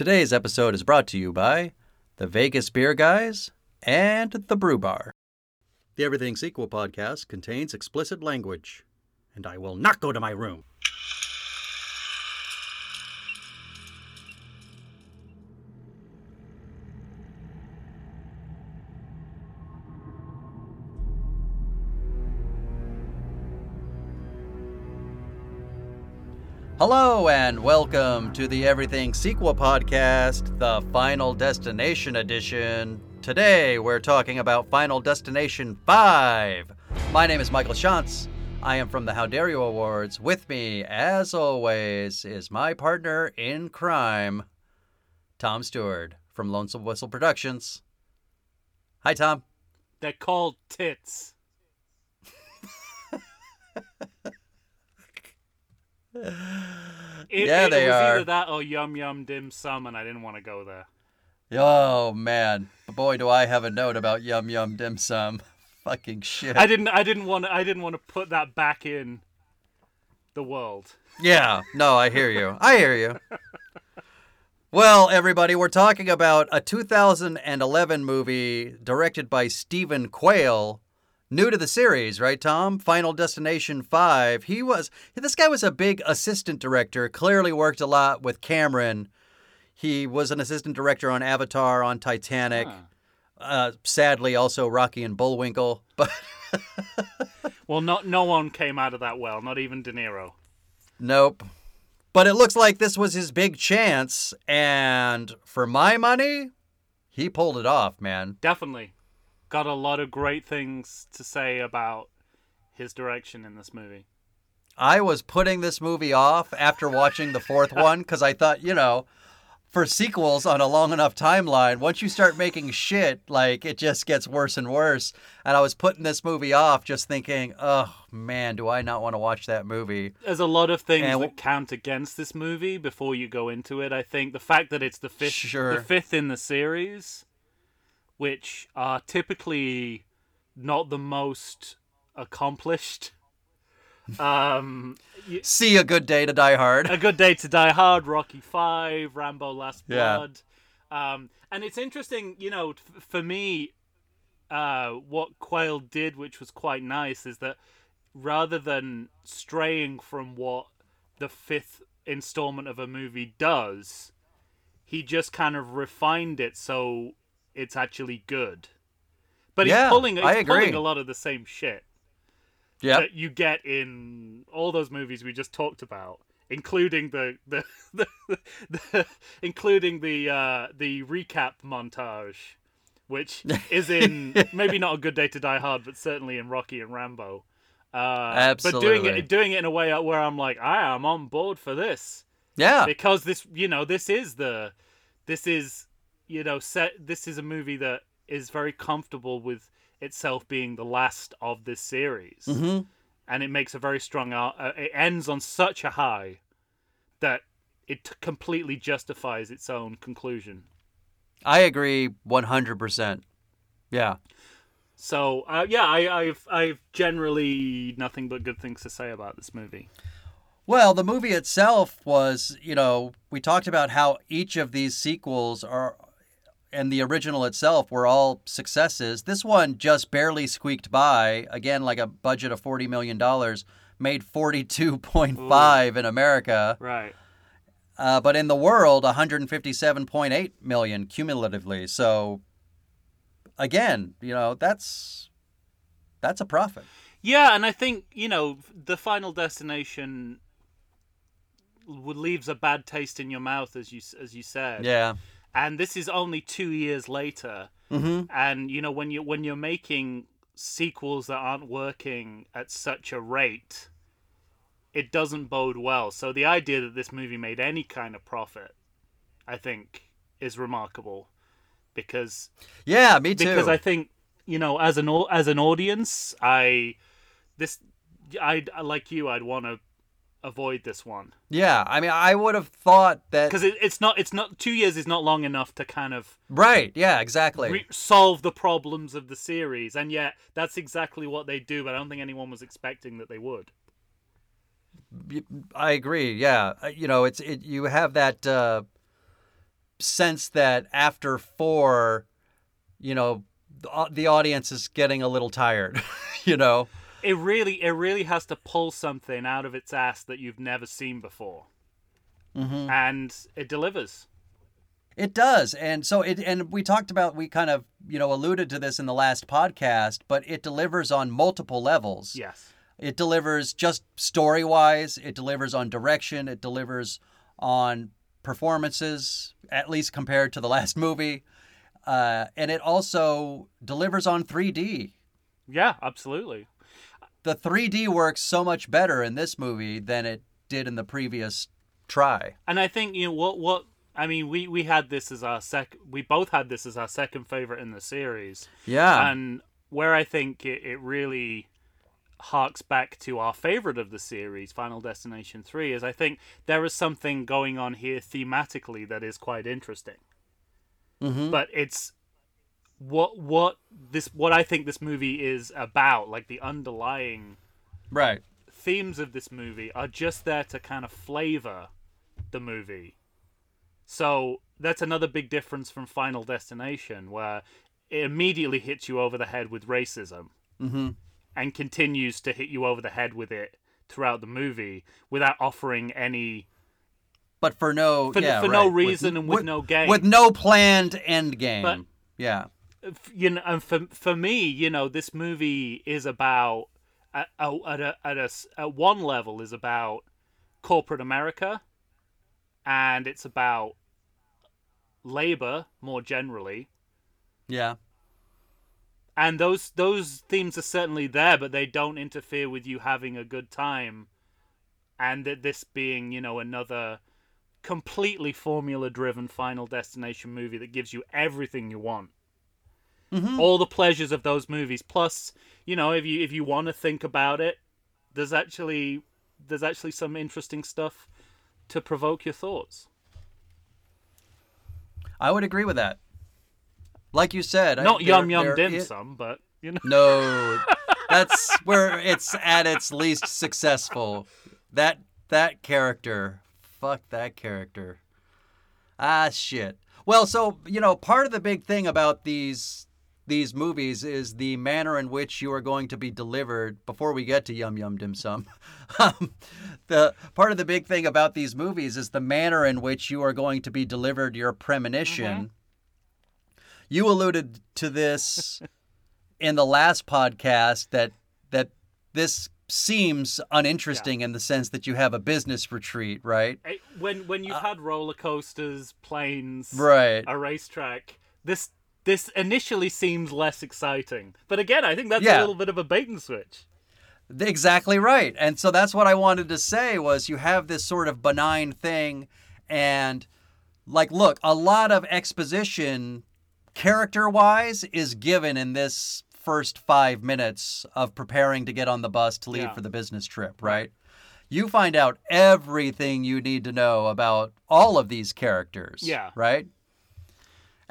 Today's episode is brought to you by the Vegas Beer Guys and the Brew Bar. The Everything Sequel podcast contains explicit language, and I will not go to my room. Hello and welcome to the Everything Sequel Podcast, the Final Destination Edition. Today we're talking about Final Destination 5. My name is Michael Schantz. I am from the How Dare You Awards. With me, as always, is my partner in crime, Tom Stewart from Lonesome Whistle Productions. Hi, Tom. They're called tits. It, Yeah, it, they it was are. either that or yum yum dim sum, and I didn't want to go there. Oh, man. Boy, do I have a note about Yum Yum Dim Sum. Fucking shit. I didn't. I didn't want. I didn't want to put that back in the world. Yeah, no, I hear you. I hear you. Well, everybody, we're talking about a 2011 movie directed by Steven Quale, new to the series, right, Tom? Final Destination 5. He was this guy was a big assistant director, clearly worked a lot with Cameron. He was an assistant director on Avatar, on Titanic. Huh. Uh, sadly, also Rocky and Bullwinkle. But Well, not no one came out of that well. Not even De Niro. Nope. But it looks like this was his big chance, and for my money, he pulled it off, man. Definitely got a lot of great things to say about his direction in this movie. I was putting this movie off after watching the fourth one because I thought, you know, for sequels on a long enough timeline, once you start making shit, like it just gets worse and worse. And I was putting this movie off just thinking, oh man, do I not want to watch that movie? There's a lot of things And that count against this movie before you go into it. I think the fact that it's the fifth, Sure. the fifth in the series, which are typically not the most accomplished. Um, See a good day to die hard. a good day to die hard, Rocky Five, Rambo: Last Yeah. Blood, um, and it's interesting, you know, f- for me, uh, what Quale did, which was quite nice, is that rather than straying from what the fifth installment of a movie does, he just kind of refined it so it's actually good. But Yeah, he's pulling, he's I pulling agree. a lot of the same shit Yep. that you get in all those movies we just talked about, including the the, the, the, including the uh, the recap montage, which is in maybe not a good day to die hard, but certainly in Rocky and Rambo. Uh, But doing it doing it in a way where I'm like, I am on board for this Yeah. because this you know this is the this is you know set this is a movie that is very comfortable with itself being the last of this series hmm and it makes a very strong uh, it ends on such a high that it t- completely justifies its own conclusion I agree 100%. Yeah. so uh, yeah I, i've i've generally nothing but good things to say about this movie Well, the movie itself was, you know, we talked about how each of these sequels are and the original itself were all successes. This one just barely squeaked by. Again, like a budget of $40 million, made 42.5 in America. right Uh, but in the world, 157.8 million cumulatively. So again, you know, that's that's a profit. Yeah, and I think you know the Final Destination leaves a bad taste in your mouth, as you as you said. Yeah. And this is only two years later, Mhm. and you know when you when you're making sequels that aren't working at such a rate, it doesn't bode well. So the idea that this movie made any kind of profit, I think, is remarkable, because Yeah, me too. because I think you know as an as an audience, I this I like you, I'd want to avoid this one Yeah, I mean, I would have thought that. because it, it's not it's not two years is not long enough to kind of Right. Yeah. Exactly. re- solve the problems of the series, and yet that's exactly what they do. But I don't think anyone was expecting that they would. I agree. Yeah. Uh, You know, it's it. You have that. Uh, sense that after four, you know, the, the audience is getting a little tired. you know, It really, it really has to pull something out of its ass that you've never seen before, mm-hmm. and it delivers. It does. And so it and we talked about we kind of, you know, alluded to this in the last podcast, but it delivers on multiple levels. Yes. It delivers just story-wise, it delivers on direction, it delivers on performances at least compared to the last movie. Uh, and it also delivers on 3D. Yeah, absolutely. The 3D works so much better in this movie than it did in the previous try. And I think you know what what I mean. We we had this as our sec. We both had this as our second favorite in the series. Yeah. And where I think it, it really harks back to our favorite of the series, Final Destination 3, is I think there is something going on here thematically that is quite interesting. mm-hmm. But it's what what this what I think this movie is about, like the underlying Right. themes of this movie are just there to kind of flavor the movie. So that's another big difference from Final Destination, where it immediately hits you over the head with racism Mm-hmm. and continues to hit you over the head with it throughout the movie without offering any But for no for, yeah, for no right. reason and with, no gain. with no planned end game. But- yeah. You know, and for for me, you know, this movie is about at, at, at, a, at, a at one level is about corporate America, and it's about labor more generally, Yeah. and those those themes are certainly there, but they don't interfere with you having a good time, and that this being you know another completely formula driven Final Destination movie that gives you everything you want. Mm-hmm. all the pleasures of those movies. Plus, you know, if you if you want to think about it, there's actually there's actually some interesting stuff to provoke your thoughts. I would agree with that. Like you said, I- Not there- yum yum there dim i- sum, but you know. No, that's where it's at its least successful. That that character, fuck that character. Ah, shit. Well, so you know, part of the big thing about these these movies is the manner in which you are going to be delivered. Before we get to Yum Yum Dim Sum, um, the part of the big thing about these movies is the manner in which you are going to be delivered your premonition. You alluded to this in the last podcast that that this seems uninteresting in the sense that you have a business retreat, right? When when you've had roller coasters, planes, Right. a racetrack, this this initially seems less exciting. But again, I think that's Yeah. a little bit of a bait and switch. Exactly right. And so that's what I wanted to say was you have this sort of benign thing and like look, a lot of exposition character-wise is given in this first 5 minutes of preparing to get on the bus to leave Yeah. for the business trip, right? You find out everything you need to know about all of these characters, Yeah. right?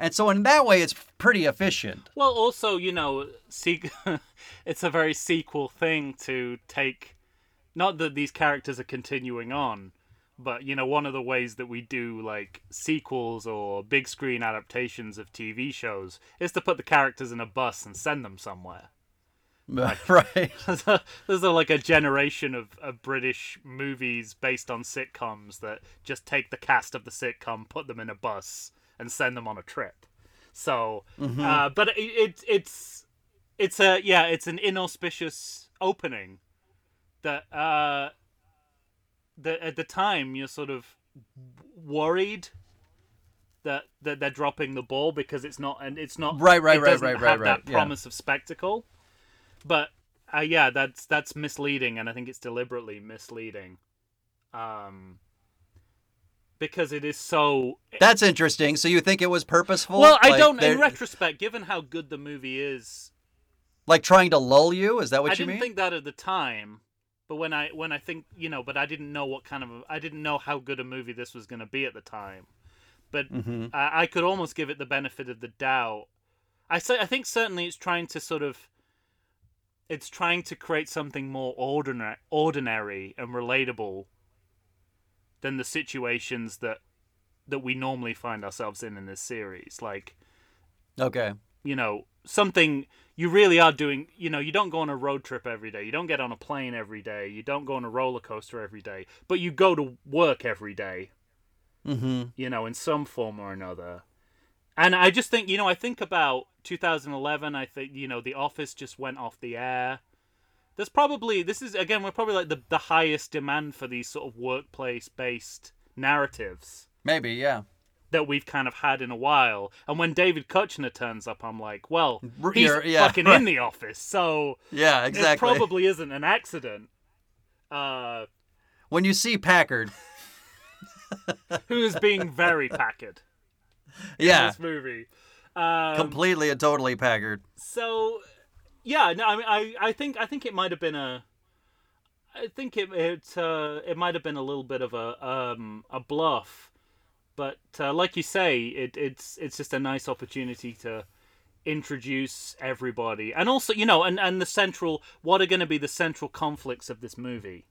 And so in that way it's pretty efficient. Well, also, you know, it's a very sequel thing to take. Not that these characters are continuing on, but you know, one of the ways that we do like sequels or big screen adaptations of TV shows is to put the characters in a bus and send them somewhere. right. There's, a, there's a, like a generation of, of British movies based on sitcoms that just take the cast of the sitcom, put them in a bus, and send them on a trip. So, uh, but it, it it's it's a yeah, it's an inauspicious opening that uh, that at the time you're sort of worried that that they're dropping the ball because it's not and it's not Right, right, right, doesn't right, right, that right, yeah. promise of spectacle but uh, yeah that's that's misleading and i think it's deliberately misleading um because it is so That's interesting. So you think it was purposeful? well i Like, don't they're- in retrospect given how good the movie is like trying to lull you. Is that what i you mean? I didn't think that at the time but when i when i think you know but i didn't know what kind of a, i didn't know how good a movie this was going to be at the time but mm-hmm. I, I could almost give it the benefit of the doubt. I say I think certainly it's trying to sort of it's trying to create something more ordinary, ordinary and relatable than the situations that that we normally find ourselves in in this series. Like, Okay. you know, something you really are doing. You know, you don't go on a road trip every day. You don't get on a plane every day. You don't go on a roller coaster every day. But you go to work every day. Mm-hmm. You know, in some form or another. And I just think, you know, I think about 2011. I think, you know, The Office just went off the air. There's probably this is again we're probably like the the highest demand for these sort of workplace based narratives Maybe, yeah. that we've kind of had in a while. And when David Koechner turns up, I'm like, well, he's you're- yeah, fucking right. in the office, so Yeah, exactly. it probably isn't an accident. Uh, When you see Packer, who is being very Packer in yeah, this movie? Um, completely and totally Packer. so yeah, no, I mean, I, I think I think it might have been a. I think it it uh, it might have been a little bit of a um, a bluff, but uh, like you say, it it's it's just a nice opportunity to introduce everybody, and also you know, and and the central what are going to be the central conflicts of this movie,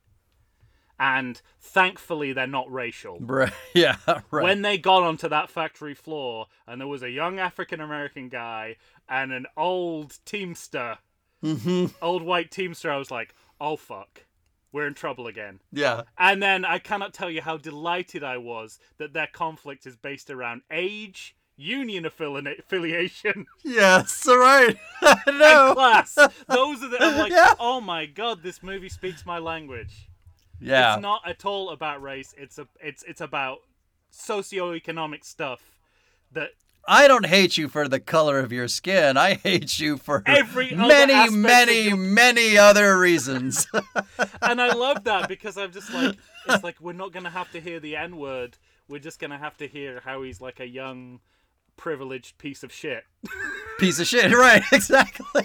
and thankfully they're not racial. Right. Yeah. Right. When they got onto that factory floor and there was a young African American guy and an old Teamster, mm-hmm. old white Teamster, I was like, oh fuck, we're in trouble again. Yeah. And then I cannot tell you how delighted I was that their conflict is based around age, union affili- affiliation, Yes. All right. and no. class. Those are the. I'm like, Yeah. oh my god, this movie speaks my language. Yeah. It's not at all about race. It's a. It's it's about socioeconomic stuff that I don't hate you for the color of your skin. I hate you for Every many, many, your- many other reasons. and I love that because I'm just like, it's like we're not gonna have to hear the N word. We're just gonna have to hear how he's like a young, privileged piece of shit. Piece of shit. Right. Exactly.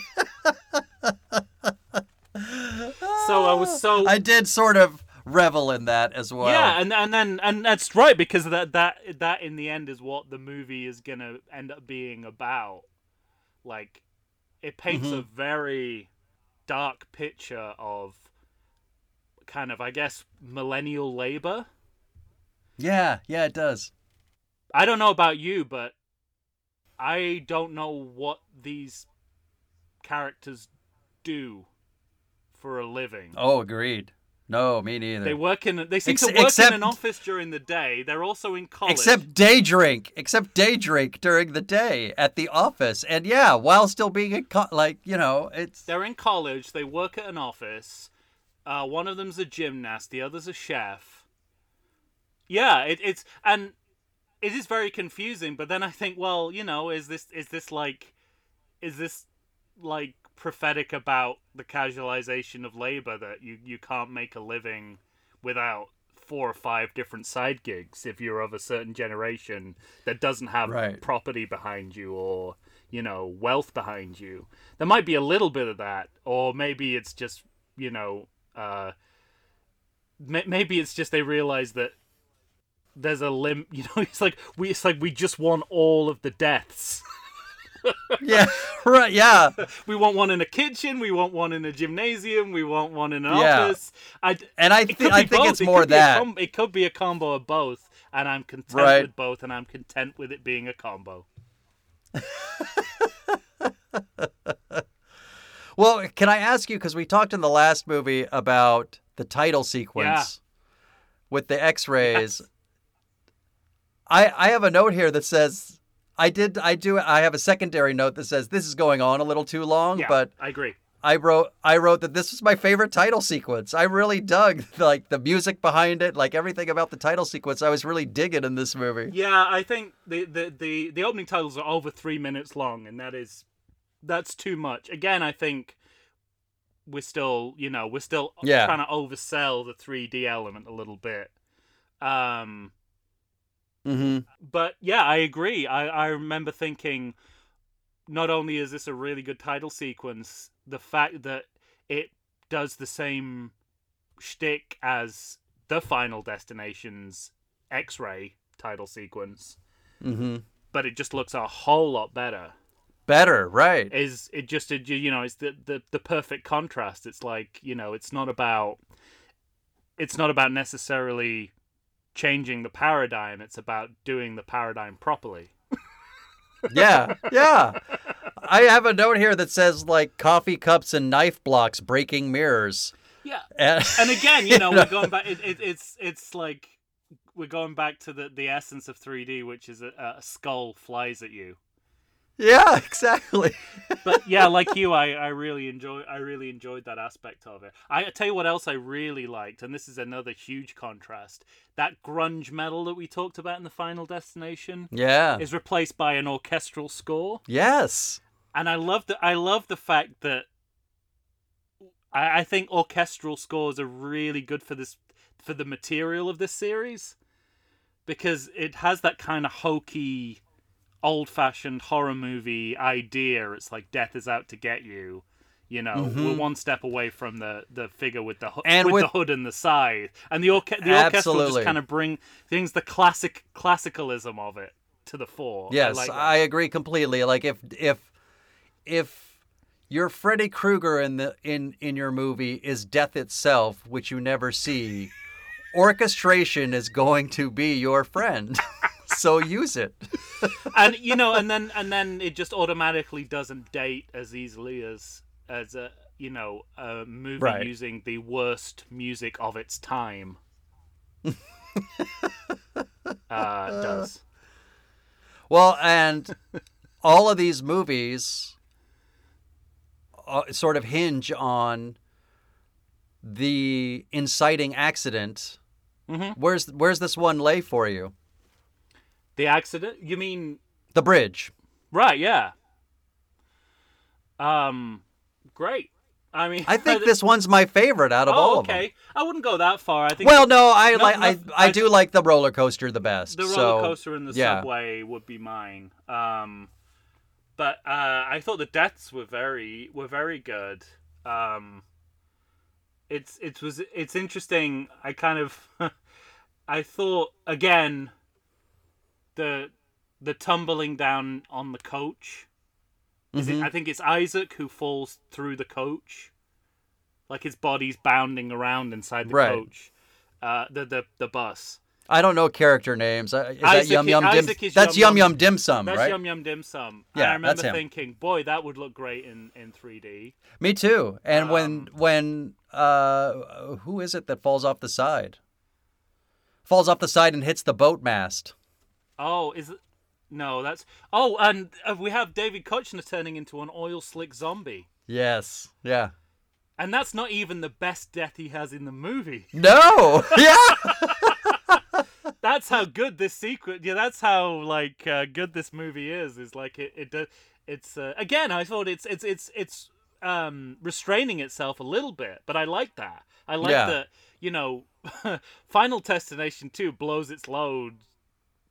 So I was so I did sort of revel in that as well. yeah, and and then and that's right because that that that in the end is what the movie is gonna end up being about. Like, it paints mm-hmm. a very dark picture of kind of I guess millennial labor. Yeah. Yeah. It does. I don't know about you, but I don't know what these characters do for a living. Oh, agreed. No, me neither. They work in. They seem Ex- to work except- in an office during the day. They're also in college. Except day drink. Except day drink during the day at the office, and yeah, while still being in co- like you know, it's they're in college. They work at an office. Uh, one of them's a gymnast. The other's a chef. Yeah, it, it's and it is very confusing. But then I think, well, you know, is this is this like, is this like prophetic about the casualization of labor that you you can't make a living without four or five different side gigs if you're of a certain generation that doesn't have Right. property behind you or you know wealth behind you there might be a little bit of that or maybe it's just you know uh maybe it's just they realize that there's a lim you know it's like we it's like we just want all of the deaths yeah, right, yeah, we want one in a kitchen we want one in a gymnasium we want one in an Yeah. office i and I think I think both. it's It more that. com- it could be a combo of both, and I'm content Right. with both, and I'm content with it being a combo. Well, can I ask you because we talked in the last movie about the title sequence with the X-rays. Yes. I I have a note here that says I did I do I have a secondary note that says this is going on a little too long, Yeah, but I agree. I wrote I wrote that this was my favorite title sequence. I really dug like the music behind it, like everything about the title sequence. I was really digging in this movie. Yeah, I think the, the the the opening titles are over three minutes long, and that is that's too much. Again, I think we're still you know we're still Yeah. trying to oversell the 3D element a little bit. Um, Mm-hmm. but yeah, I agree. I, I remember thinking, not only is this a really good title sequence, the fact that it does the same shtick as the Final Destination's X-ray title sequence, Mm-hmm. but it just looks a whole lot better. Better, right? Is it just a, you know it's the, the the perfect contrast. It's like you know it's not about it's not about necessarily changing the paradigm. It's about doing the paradigm properly. yeah, yeah. I have a note here that says like coffee cups and knife blocks breaking mirrors. Yeah, And, and again, you know, we're going back. It, it, it's it's like we're going back to the the essence of 3D, which is a, a skull flies at you. Yeah, exactly. But yeah, like you, I, I really enjoy I really enjoyed that aspect of it. I tell you what else I really liked, and this is another huge contrast. That grunge metal that we talked about in the Final Destination Yeah. is replaced by an orchestral score. Yes. and I love the I love the fact that I, I think orchestral scores are really good for this for the material of this series because it has that kind of hokey, old fashioned horror movie idea. It's like death is out to get you. You know, we're one step away from the, the figure with the ho- Mm-hmm. And with, with- the hood and the scythe, and the orche- the Absolutely. just kind of bring things the classic classicalism of it to the fore. I Yes, like. I agree completely. Like if if if your Freddy Krueger in the in in your movie is death itself, which you never see, orchestration is going to be your friend. so use it. and you know, and then and then it just automatically doesn't date as easily as as a you know a movie Right. using the worst music of its time. uh, does Well, and all of these movies uh, sort of hinge on the inciting accident. Mhm. Where's where's this one lay for you? The accident? You mean The bridge. right? Yeah. Um, great. I mean, I think this one's my favorite out of Oh, all of them. okay. I wouldn't go that far. I think Well, no, I like I I I- do like the roller coaster the best. the roller so, coaster and the yeah. subway would be mine. Um, but uh, I thought the deaths were very were very good. Um, it's it was it's interesting. I kind of I thought again the the tumbling down on the coach. Is Mm-hmm. it, I think it's Isaac who falls through the coach, like his body's bounding around inside the Right. coach, uh, the the the bus. I don't know character names. Is that Yum Yum Dim? That's Yum Yum Dim Sum, That's right? Yum Yum Dim Sum. Yeah, I remember that's thinking, boy, that would look great in, in 3D. Me too. And Um, when when uh who is it that falls off the side? Falls off the side and hits the boat mast. Oh, is it? No, that's. Oh, and uh, we have David Koechner turning into an oil slick zombie. Yes. Yeah. And that's not even the best death he has in the movie. No. Yeah. That's how good this secret. Yeah, that's how like uh, good this movie is. Is like it. it does. It's uh, again. I thought it's it's it's it's um restraining itself a little bit, but I like that. I like Yeah. that. You know, Final Destination Two blows its load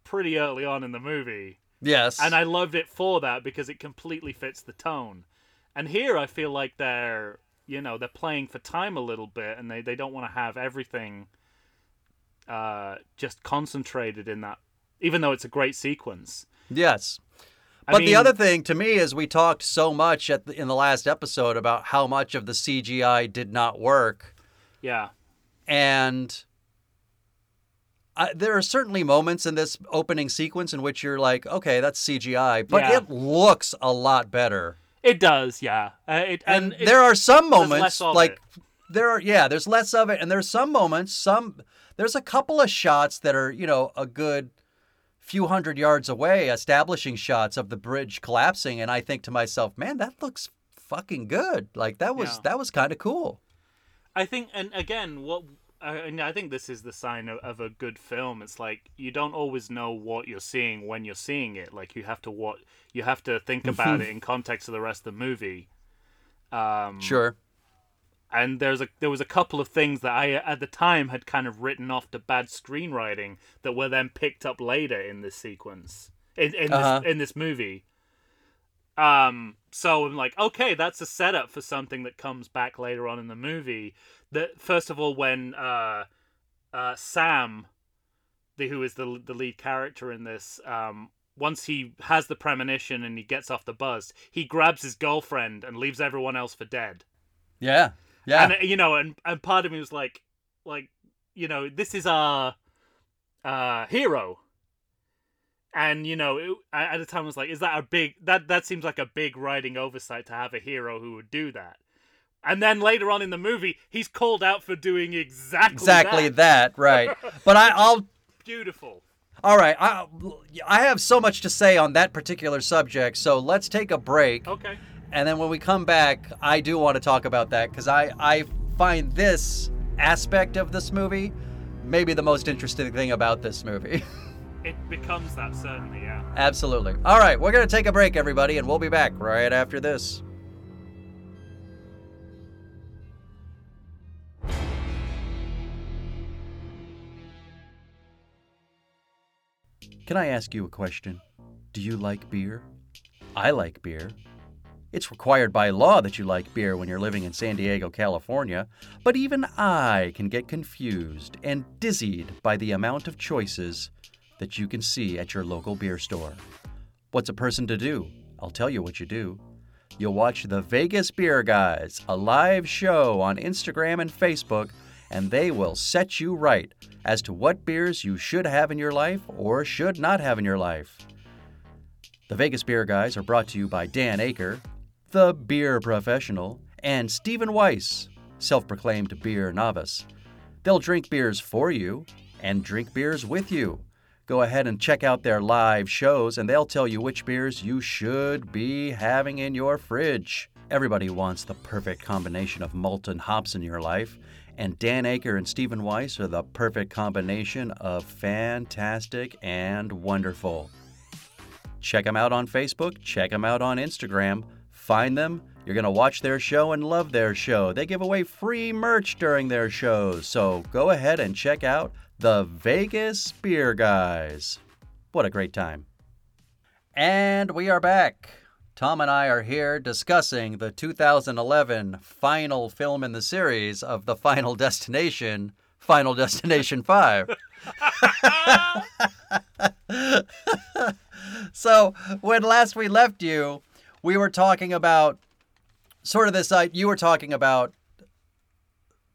pretty early on in the movie. yes. and I loved it for that because it completely fits the tone. And here I feel like they're you know they're playing for time a little bit, and they they don't want to have everything uh, just concentrated in that, even though it's a great sequence. yes. I But the other thing to me is we talked so much at the, in the last episode about how much of the CGI did not work. yeah, and I, there are certainly moments in this opening sequence in which you're like, okay, that's CGI, but Yeah. it looks a lot better. it does. Yeah, uh, it, And, and, there are some moments like there are yeah, there's less of it, and there's some moments, some there's a couple of shots that are you know a good few hundred yards away, establishing shots of the bridge collapsing, and I think to myself, man, that looks fucking good. Like that was Yeah. that was kind of cool. I think, and again, what I, and I think this is the sign of, of a good film. It's like you don't always know what you're seeing when you're seeing it. Like you have to what you have to think about it in context of the rest of the movie. Um, Sure. and there's a there was a couple of things that I at the time had kind of written off to bad screenwriting that were then picked up later in this sequence in in Uh-huh. this in this movie. Um, so I'm like, okay, that's a setup for something that comes back later on in the movie. That first of all, when uh, uh, Sam, the who is the the lead character in this, um, once he has the premonition and he gets off the bus, he grabs his girlfriend and leaves everyone else for dead. Yeah. Yeah. And you know, and and part of me was like, like, you know, this is our uh, hero. And you know, it, at the time, I was like, "Is that a big that that seems like a big writing oversight to have a hero who would do that?" And then later on in the movie, he's called out for doing exactly that. Exactly that. that, right. but I, I'll Beautiful. All right, I, I have so much to say on that particular subject, so let's take a break. Okay. And then when we come back, I do want to talk about that because I, I find this aspect of this movie maybe the most interesting thing about this movie. It becomes that certainly, yeah. Absolutely. All right, we're going to take a break, everybody, and we'll be back right after this. Can I ask you a question? Do you like beer? I like beer. It's required by law that you like beer when you're living in San Diego, California, but even I can get confused and dizzied by the amount of choices that you can see at your local beer store. What's a person to do? I'll tell you what you do. You'll watch the Vegas Beer Guys, a live show on Instagram and Facebook, and they will set you right as to what beers you should have in your life or should not have in your life. The Vegas Beer Guys are brought to you by Dan Aker, the beer professional, and Stephen Weiss, self proclaimed beer novice. They'll drink beers for you and drink beers with you. Go ahead and check out their live shows, and they'll tell you which beers you should be having in your fridge. Everybody wants the perfect combination of malt and hops in your life, and Dan Aker and Stephen Weiss are the perfect combination of fantastic and wonderful. Check them out on Facebook, check them out on Instagram. Find them. You're going to watch their show and love their show. They give away free merch during their shows. So go ahead and check out the Vegas Beer Guys. What a great time. And we are back. Tom and I are here discussing the 2011 final film in the series of The Final Destination, Final Destination 5. so, when last we left you, we were talking about sort of this uh, you were talking about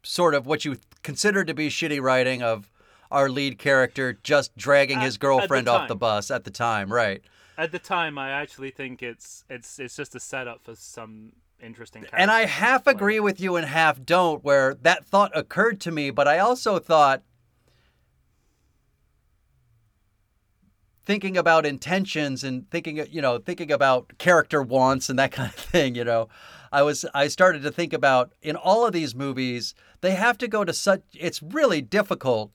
sort of what you considered to be shitty writing of our lead character just dragging At- his at the girlfriend off the bus at the time, right? At the time, I actually think it's it's it's just a setup for some interesting. Character. And I half agree with you and half don't, where that thought occurred to me, but I also thought, thinking about intentions and thinking, you know, thinking about character wants and that kind of thing, you know, I was, I started to think about in all of these movies, they have to go to such, it's really difficult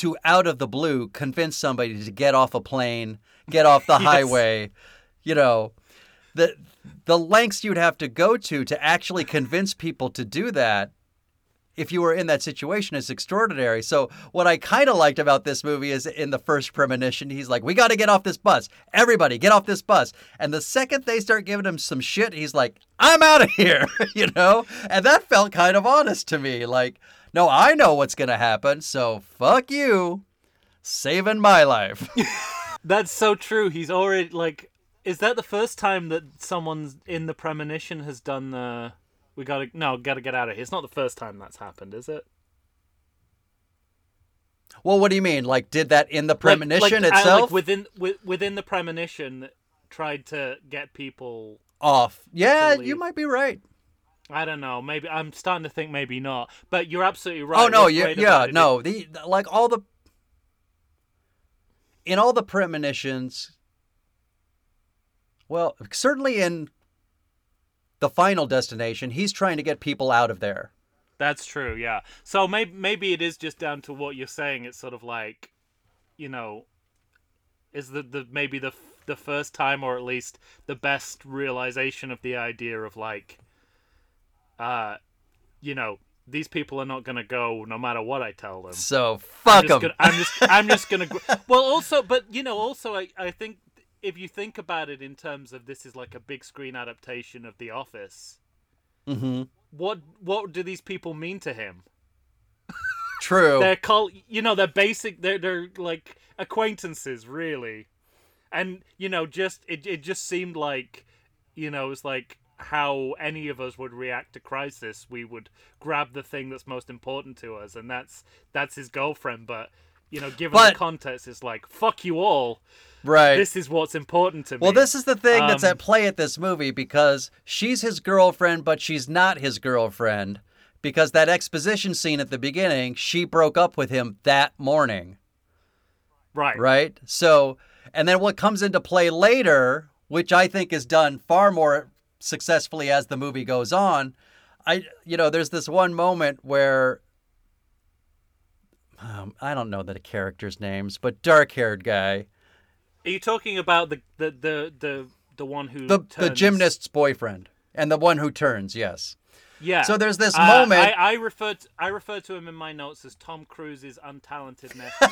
to out of the blue convince somebody to get off a plane, get off the Yes. highway, you know, the the lengths you'd have to go to to actually convince people to do that if you were in that situation is extraordinary. So what I kind of liked about this movie is in the first premonition, he's like, "We got to get off this bus. Everybody, get off this bus." And the second they start giving him some shit, he's like, "I'm out of here," you know. And that felt kind of honest to me. Like, no, I know what's gonna happen, so fuck you, saving my life. That's so true. He's already like. Is that the first time that someone's in the premonition has done the? We gotta no, gotta get out of here. It's not the first time that's happened, is it? well, what do you mean? Like, did that in the premonition like, uh, itself? like within wi- within the premonition, tried to get people. off. Yeah, you might be right. I don't know. Maybe I'm starting to think maybe not. But you're absolutely right. oh no, What's yeah, no. The- like all the in all the premonitions. Well, certainly in the final destination, he's trying to get people out of there. That's true, yeah. So maybe maybe it is just down to what you're saying. It's sort of like, you know, is the the maybe the the first time or at least the best realization of the idea of like, uh, you know, these people are not gonna go no matter what I tell them. So fuck them. I'm just I'm just gonna. gr- Well, also, but you know, also I I think if you think about it in terms of this is like a big screen adaptation of The Office. hmm What what do these people mean to him? True. they're called you know they're basic they're they're like acquaintances really and you know just it, it just seemed like you know it's like how any of us would react to crisis we would grab the thing that's most important to us and that's that's his girlfriend but you know, given But- the context, it's like fuck you all. Right. This is what's important to me. Well, this is the thing that's Um, at play at this movie because she's his girlfriend, but she's not his girlfriend. Because that exposition scene at the beginning, she broke up with him that morning, right. right? So, and then what comes into play later, which I think is done far more successfully as the movie goes on, I, you know, there's this one moment where. Um, I don't know the characters' names, but dark-haired guy, Are you talking about the the the the, the one who the the gymnast's boyfriend, and the one who turns, yes. Yeah. So there's this Uh, moment. I, I referred I referred to him in my notes as Tom Cruise's untalented nephew.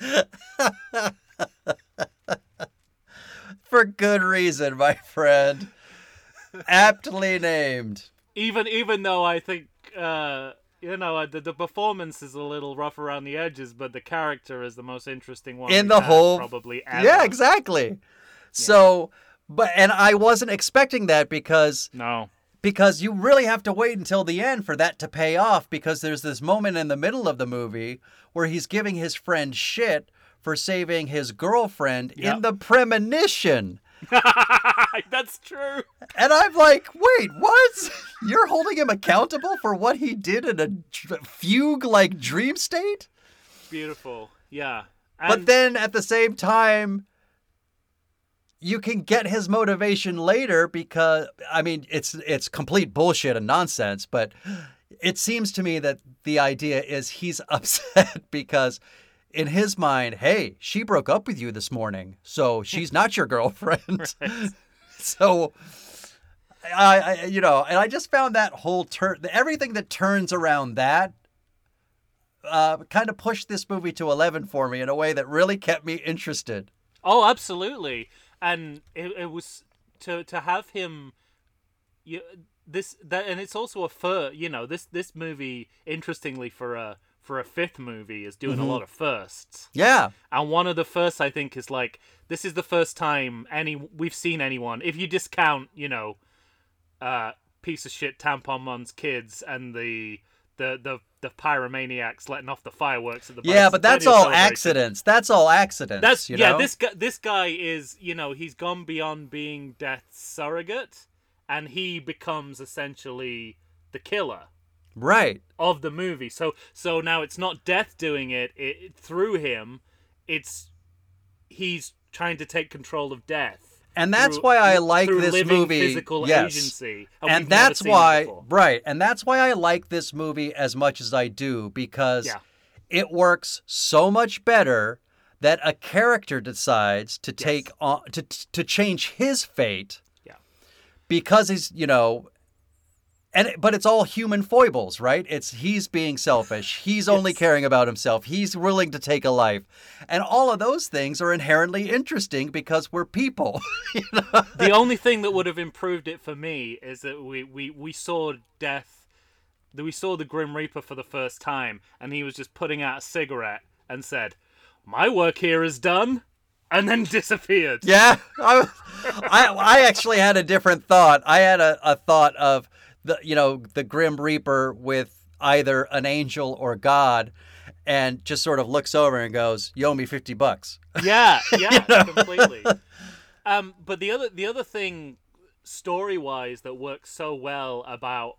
For good reason, my friend. Aptly named. even even though I think uh, you know uh, the the performance is a little rough around the edges, but the character is the most interesting one In the whole- probably ever. Yeah, exactly. So, but and I wasn't expecting that because No. because you really have to wait until the end for that to pay off because there's this moment in the middle of the movie where he's giving his friend shit for saving his girlfriend Yep. in the premonition. That's true. And I'm like, wait, what? You're holding him accountable for what he did in a dr- fugue like dream state? Beautiful. Yeah. But then at the same time, you can get his motivation later because I mean it's it's complete bullshit and nonsense, but it seems to me that the idea is he's upset because in his mind, hey, she broke up with you this morning, so she's not your girlfriend. so I, I you know, and I just found that whole turn everything that turns around that uh, kind of pushed this movie to 11 for me in a way that really kept me interested. Oh, absolutely. And it, it was to to have him you this that and it's also a fur. you know, this this movie interestingly for a for a fifth movie is doing Mhm. a lot of firsts. Yeah. And one of the first I think is like this is the first time any we've seen anyone if you discount, you know, uh piece of shit tampon mom's kids and the the the the pyromaniacs letting off the fireworks at the Yeah, but that's all accidents. That's all accidents. That's you yeah. know? This guy, this guy is you know he's gone beyond being Death's surrogate, and he becomes essentially the killer right. of the movie. So so now it's not Death doing it, it through him. It's he's trying to take control of Death. And that's through- why I like this movie. Physical yes. agency, And that's why right, and that's why I like this movie as much as I do because Yeah. it works so much better that a character decides to take on to to change his fate Yeah. because he's you know and but it's all human foibles right it's he's being selfish he's only Yes. caring about himself he's willing to take a life and all of those things are inherently interesting because we're people you know? the only thing that would have improved it for me is that we, we, we saw death that we saw the grim reaper for the first time and he was just putting out a cigarette and said my work here is done and then disappeared Yeah, I, I, I actually had a different thought. I had a, a thought of the, you know, the Grim Reaper with either an angel or God, and just sort of looks over and goes, "You owe me fifty bucks." yeah yeah completely um but the other the other thing story wise that works so well about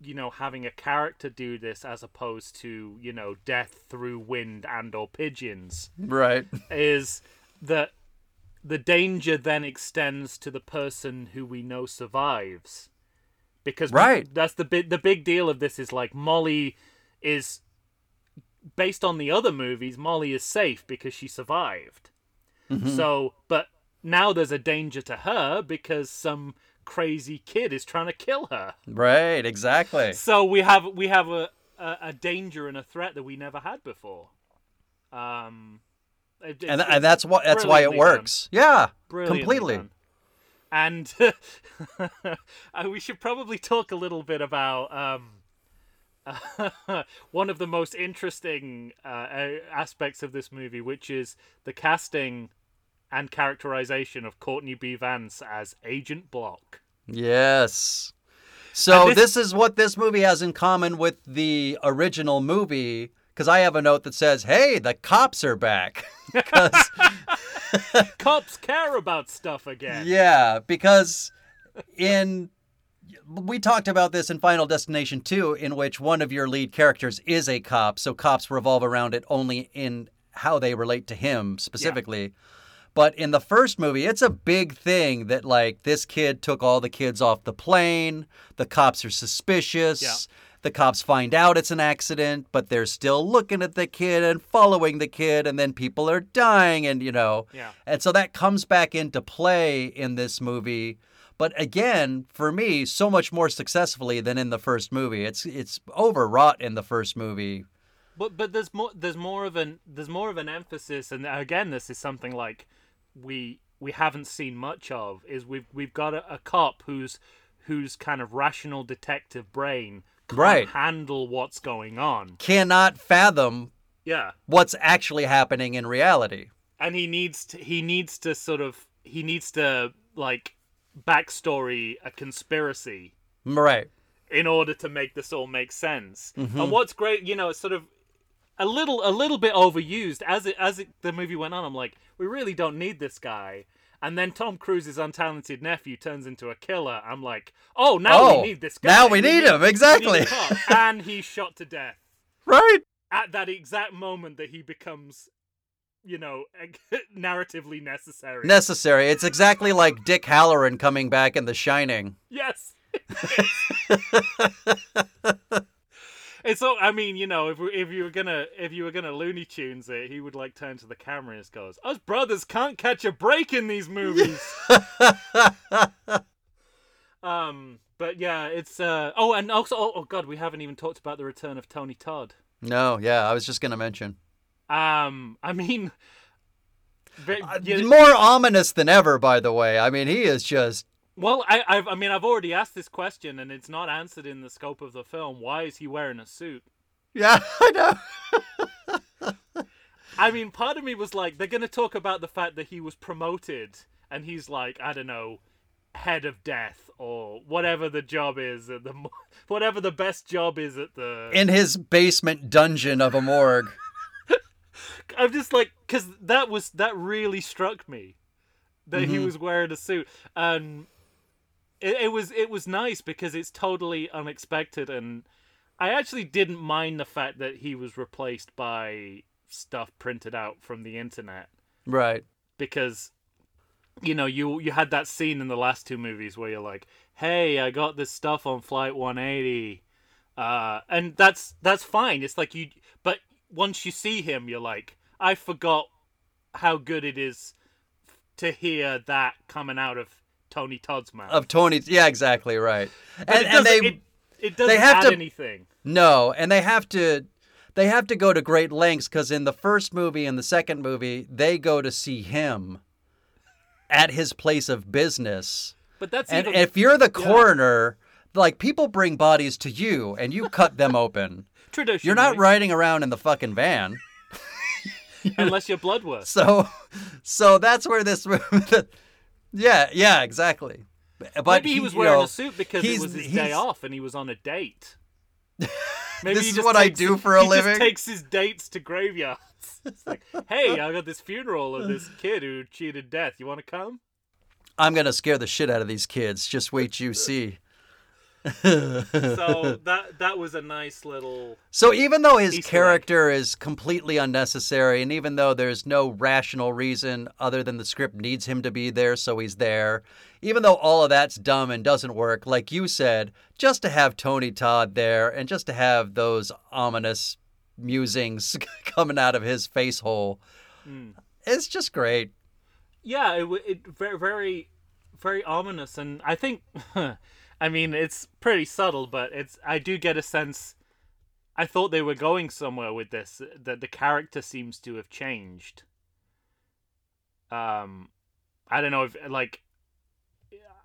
you know having a character do this as opposed to you know death through wind and or pigeons Right. is that the danger then extends to the person who we know survives because we- Right. that's the big the big deal of this is like Molly is based on the other movies Molly is safe because she survived so but now there's a danger to her because some crazy kid is trying to kill her Right. Exactly. so we have we have a, a, a danger and a threat that we never had before um it- And and that's what that's why it brilliantly done. works. Yeah. Completely. done. And uh, we should probably talk a little bit about um, one of the most interesting uh, aspects of this movie, which is the casting and characterization of Courtney B. Vance as Agent Block. Yes. So And this, is what this movie has in common with the original movie. Because I have a note that says, "Hey, the cops are back." 'Cause- Cops care about stuff again. yeah, because in we talked about this in Final Destination 2, in which one of your lead characters is a cop, so cops revolve around it only in how they relate to him specifically. But in the first movie, it's a big thing that like this kid took all the kids off the plane. The cops are suspicious. Yeah. The cops find out it's an accident, but they're still looking at the kid and following the kid, and then people are dying, and you know. Yeah. And so that comes back into play in this movie. But again, for me, so much more successfully than in the first movie. It's it's overwrought in the first movie. But but there's more there's more of an there's more of an emphasis, and again, this is something like we we haven't seen much of. Is we've we've got a, a cop who's whose kind of rational detective brain Right. handle what's going on. Cannot fathom Yeah, what's actually happening in reality. and he needs to he needs to sort of he needs to like backstory a conspiracy Right. in order to make this all make sense. Mm-hmm. And what's great, you know, it's sort of a little a little bit overused as it as it, the movie went on. I'm like, we really don't need this guy. And then Tom Cruise's untalented nephew turns into a killer. I'm like, oh, now Oh, we need this guy. now we need him, we exactly. need and he's shot to death Right. at that exact moment that he becomes, you know, narratively necessary. Necessary. It's exactly like Dick Hallorann coming back in The Shining. Yes. It's so. I mean, you know, if we- if you were gonna if you were gonna Looney Tunes it, he would like turn to the camera and just goes, "Us brothers can't catch a break in these movies." um, but yeah, it's uh. Oh, and also, oh, oh god, we haven't even talked about the return of Tony Todd. no, yeah, I was just gonna mention. Um, I mean, but, Uh, More ominous than ever, by the way. I mean, he is just well, I I've, I mean, I've already asked this question and it's not answered in the scope of the film. Why is he wearing a suit? Yeah, I know. I mean, part of me was like, they're going to talk about the fact that he was promoted and he's like, I don't know, head of death or whatever the job is at the whatever the best job is at the. In his basement dungeon of a morgue. I'm just like, because that was that really struck me that he mm-hmm. was wearing a suit and. It, it was it was nice because it's totally unexpected and I actually didn't mind the fact that he was replaced by stuff printed out from the internet. Right. because you know you you had that scene in the last two movies where you're like hey i got this stuff on flight 180 uh and that's that's fine it's like you but once you see him you're like i forgot how good it is to hear that coming out of tony todd's mouth Of Tony's. Yeah, exactly, right. And, it and they. it, it doesn't they have add to- anything No, and they have to they have to go to great lengths because in the first movie and the second movie, they go to see him at his place of business. but that's And even if you're the coroner, like people bring bodies to you and you cut them open. tradition You're not riding around in the fucking van. unless you're Bludworth So so that's where this Yeah, yeah, exactly. But Maybe he he- was you wearing know, a suit because it was his day off and he was on a date. Maybe This is what I do for a he living? Just takes his dates to graveyards. It's like, hey, I got this funeral of this kid who cheated death. You want to come? I'm gonna scare the shit out of these kids. Just wait you see. So that that was a nice little. So even though his Easter egg. character is completely unnecessary, and even though there's no rational reason other than the script needs him to be there, so he's there, even though all of that's dumb and doesn't work, like you said, just to have Tony Todd there and just to have those ominous musings coming out of his face hole, Mm. it's just great. Yeah, it, it very very very ominous, and I think, I mean, it's pretty subtle, but it's I do get a sense. I thought they were going somewhere with this. That the character seems to have changed. Um, I don't know if like.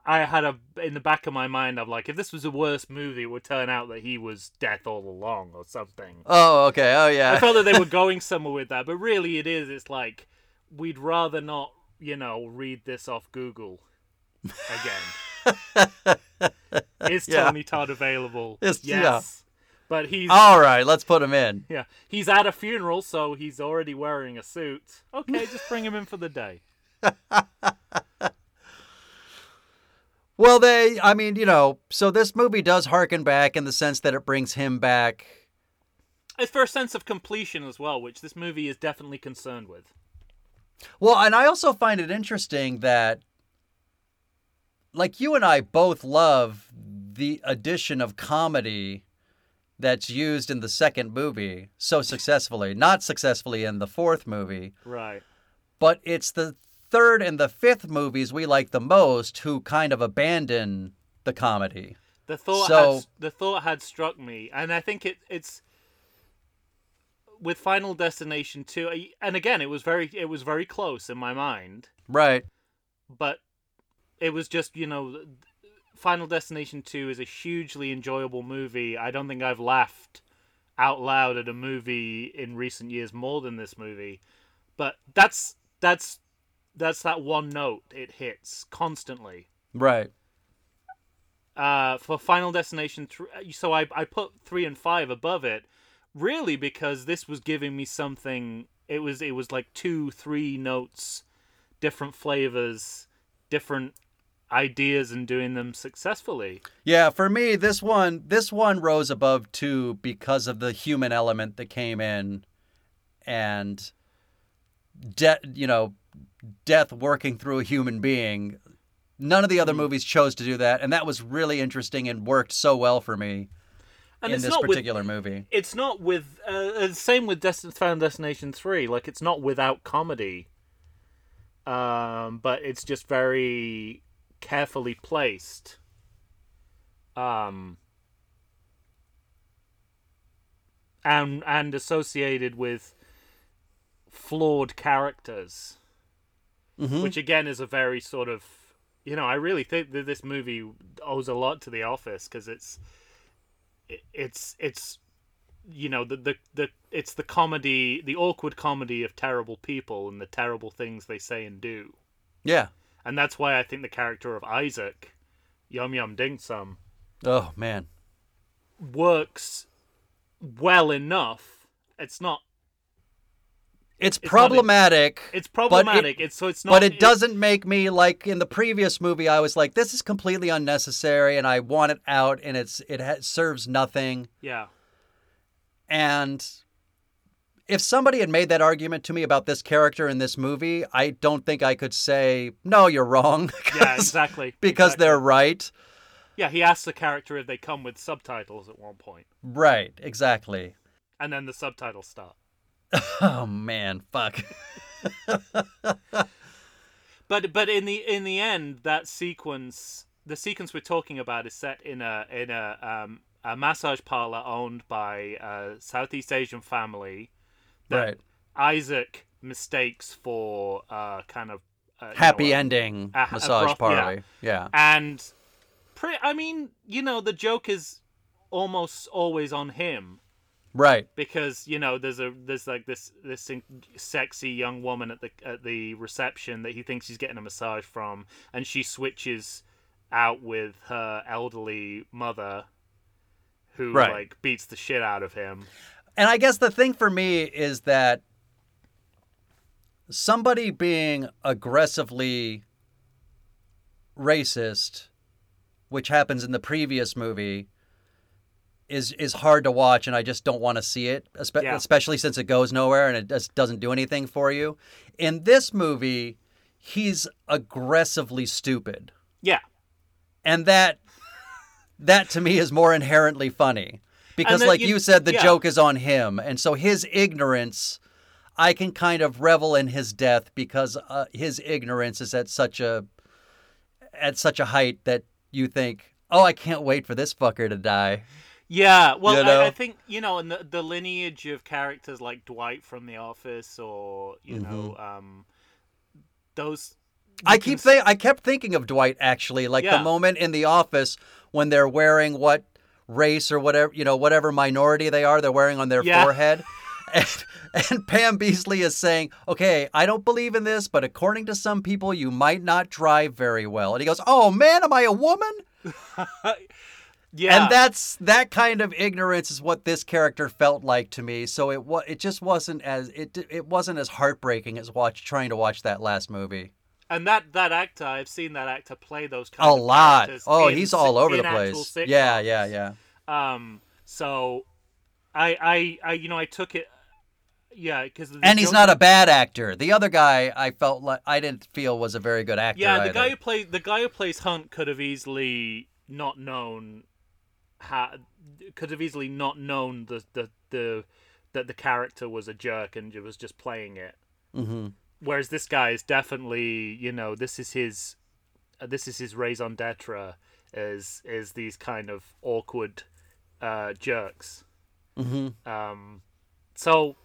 I had a in the back of my mind. I'm like, if this was a worse movie, it would turn out that he was death all along or something. Oh, okay. Oh, yeah. I felt that they were going somewhere with that, but really it is. It's like we'd rather not, you know, read this off Google again. Is Yeah. Tony Todd available? Yes, yes. yeah. But he's All right, let's put him in. yeah, he's at a funeral, so he's already wearing a suit. Okay, just bring him in for the day. Well, they, I mean, you know, so this movie does harken back in the sense that it brings him back. It's for a sense of completion as well, which this movie is definitely concerned with. Well, and I also find it interesting that, like, you and I both love the addition of comedy that's used in the second movie so successfully, not successfully in the fourth movie, Right. but it's the third and the fifth movies we like the most who kind of abandon the comedy. The thought So- had, the thought had struck me, and I think it it's with Final Destination 2 and again it was very it was very close in my mind, Right. but it was just, you know, Final Destination 2 is a hugely enjoyable movie. I don't think I've laughed out loud at a movie in recent years more than this movie. But that's that's that's that one note it hits constantly. Right. uh, for Final Destination 3. So I, I put 3 and 5 above it, really because this was giving me something. It was it was like two, three notes, different flavors, different ideas, and doing them successfully. Yeah, for me, this one this one rose above two because of the human element that came in, and, death. you know, death working through a human being. None of the other movies chose to do that, and that was really interesting and worked so well for me And in it's this not with particular movie. it's not with uh, uh, same with Destin Final Destination 3. Like it's not without comedy. Um, but it's just very carefully placed. Um, and and associated with flawed characters, Mhm. which again is a very sort of you know I really think that this movie owes a lot to The Office because it's it's it's you know the, the the it's the comedy the awkward comedy of terrible people and the terrible things they say and do Yeah. And that's why i think the character of isaac yum yum ding sum Oh man. works well enough it's not It's not a- problematic. it's but it- problematic it's so it's not but it doesn't make me like in the previous movie. I was like, this is completely unnecessary, and I want it out, and it's it ha- serves nothing. yeah And if somebody had made that argument to me about this character in this movie, I don't think I could say, no, you're wrong. yeah exactly because exactly. they're right. yeah he asks the character if they come with subtitles at one point Right, exactly. and then the subtitles start Oh, man, fuck. But but in the in the end, that sequence, the sequence we're talking about, is set in a in a um, a massage parlor owned by a Southeast Asian family that right. Isaac mistakes for uh, kind of uh, you Happy know, ending a- a massage broth- yeah. party. Yeah. and pre- I mean, you know, the joke is almost always on him Right. because you know there's a there's like this this sexy young woman at the at the reception that he thinks he's getting a massage from, and she switches out with her elderly mother, who Right. like beats the shit out of him. And I guess the thing for me is that somebody being aggressively racist, which happens in the previous movie, is is hard to watch, and I just don't want to see it, espe- Yeah. especially since it goes nowhere and it just doesn't do anything for you. In this movie, he's aggressively stupid, Yeah, and that that to me is more inherently funny because then like you- you, said the yeah. joke is on him and so his ignorance i can kind of revel in his death because uh, his ignorance is at such a at such a height that you think oh i can't wait for this fucker to die yeah. Well, You know? I, I think you know, and the the lineage of characters like Dwight from The Office, or you know, um, those. i keep saying i kept thinking of dwight actually like Yeah. the moment in the office when they're wearing what race or whatever you know whatever minority they are they're wearing on their Yeah. forehead and, and Pam Beesly is saying, "Okay, I don't believe in this, but according to some people, you might not drive very well." And he goes, "Oh man, am I a woman?" yeah. And that's that kind of ignorance is what this character felt like to me. So it it just wasn't as it it wasn't as heartbreaking as watch trying to watch that last movie. And that that actor, I've seen that actor play those kind A of lot. Oh, in he's all over the place. Yeah, yeah, yeah. Um, so I, I, I, you know, I took it. Yeah, because And he's not a bad actor. The other guy, I felt like I didn't feel was a very good actor. Yeah, the either. guy who plays the guy who plays Hunt could have easily not known how could have easily not known the the the that the character was a jerk and was just playing it. Mhm. Whereas this guy is definitely, you know, this is his uh, this is his raison d'etre is is these kind of awkward uh jerks. Mhm. Um so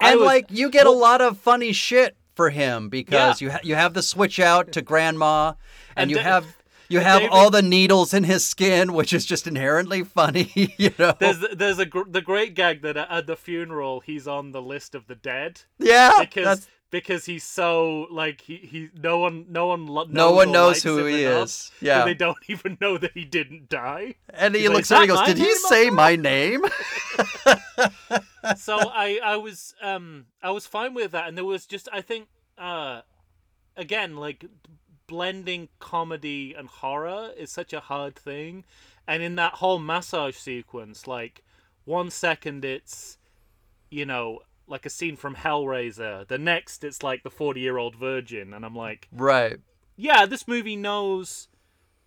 And was- like you get a lot of funny shit for him because Yeah. you ha- you have the switch out to grandma, and, And you Da- have you have David- all the needles in his skin, which is just inherently funny. You know. there's there's a gr- the great gag that at the funeral he's on the list of the dead. yeah. because that's- because he's so like he, he no one no one lo- no one knows who he is. Yeah. they don't even know that he didn't die. And he He's like, looks at and goes, Did he say my name? so I I was um I was fine with that, and there was just I think uh again like blending comedy and horror is such a hard thing, and in that whole massage sequence, like one second it's you know like a scene from Hellraiser, the next it's like the forty year old virgin, and I'm like. right. yeah, this movie knows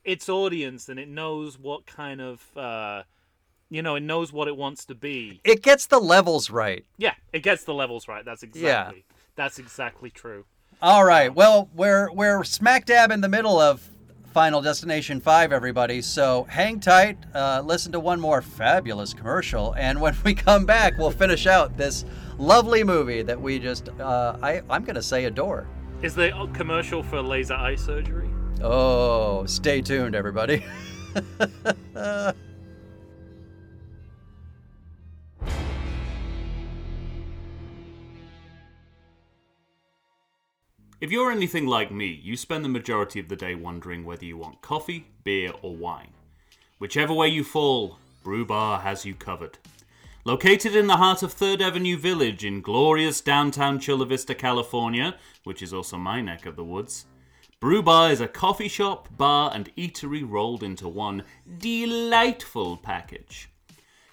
its audience and it knows what kind of uh you know, it knows what it wants to be. It gets the levels right. Yeah, it gets the levels right. That's exactly. Yeah. That's exactly true. All right. Well, we're we're smack dab in the middle of Final Destination 5 everybody. So hang tight, uh, listen to one more fabulous commercial and when we come back, we'll finish out this lovely movie that we just uh, I I'm going to say adore. Is the commercial for laser eye surgery? Oh, stay tuned everybody. If you're anything like me, you spend the majority of the day wondering whether you want coffee, beer, or wine. Whichever way you fall, Brew Bar has you covered. Located in the heart of 3rd Avenue Village in glorious downtown Chula Vista, California, which is also my neck of the woods, Brew Bar is a coffee shop, bar, and eatery rolled into one delightful package.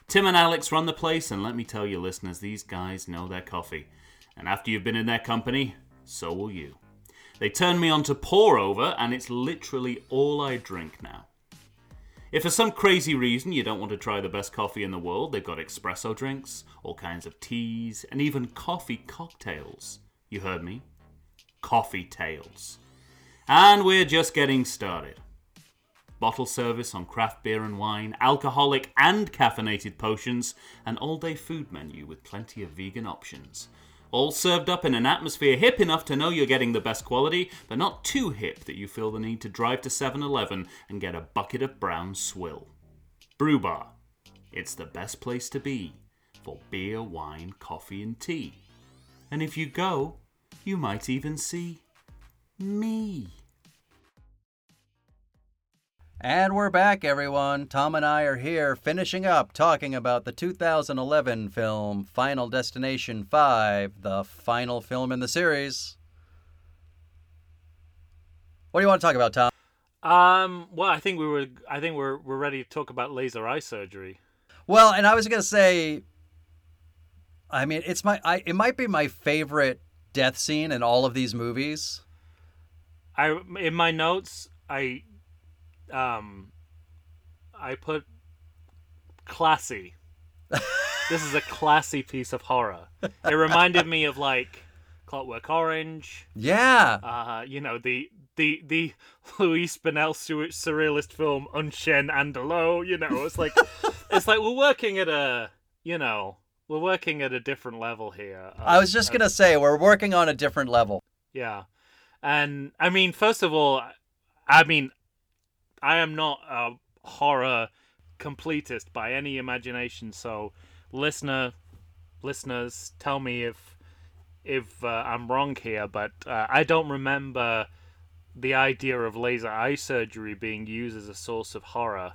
Tim and Alex run the place, and let me tell you, listeners, these guys know their coffee. And after you've been in their company, so will you. They turned me on to pour over, and it's literally all I drink now. If for some crazy reason you don't want to try the best coffee in the world, they've got espresso drinks, all kinds of teas, and even coffee cocktails. You heard me? Coffee tails. And we're just getting started. Bottle service on craft beer and wine, alcoholic and caffeinated potions, an all day food menu with plenty of vegan options. All served up in an atmosphere hip enough to know you're getting the best quality, but not too hip that you feel the need to drive to 7 Eleven and get a bucket of brown swill. Brew Bar. It's the best place to be for beer, wine, coffee, and tea. And if you go, you might even see me. And we're back, everyone. Tom and I are here finishing up talking about the 2011 film Final Destination 5, the final film in the series. What do you want to talk about, Tom? Um. Well, I think we were. I think we're we're ready to talk about laser eye surgery. Well, and I was going to say, I mean, it's my, I, it might be my favorite death scene in all of these movies. I in my notes I um I put classy. this is a classy piece of horror. It reminded me of like Clockwork Orange, Yeah. uh, you know, the the the Luis Buñuel sur- surrealist film Un Chien Andalou, you know, it's like it's like we're working at a you know, we're working at a different level here. I was just going to say, we're working on a different level. Yeah. And I mean, first of all, I mean, I am not a horror completist by any imagination. So, listener, listeners, tell me if if uh, I'm wrong here, but uh, I don't remember the idea of laser eye surgery being used as a source of horror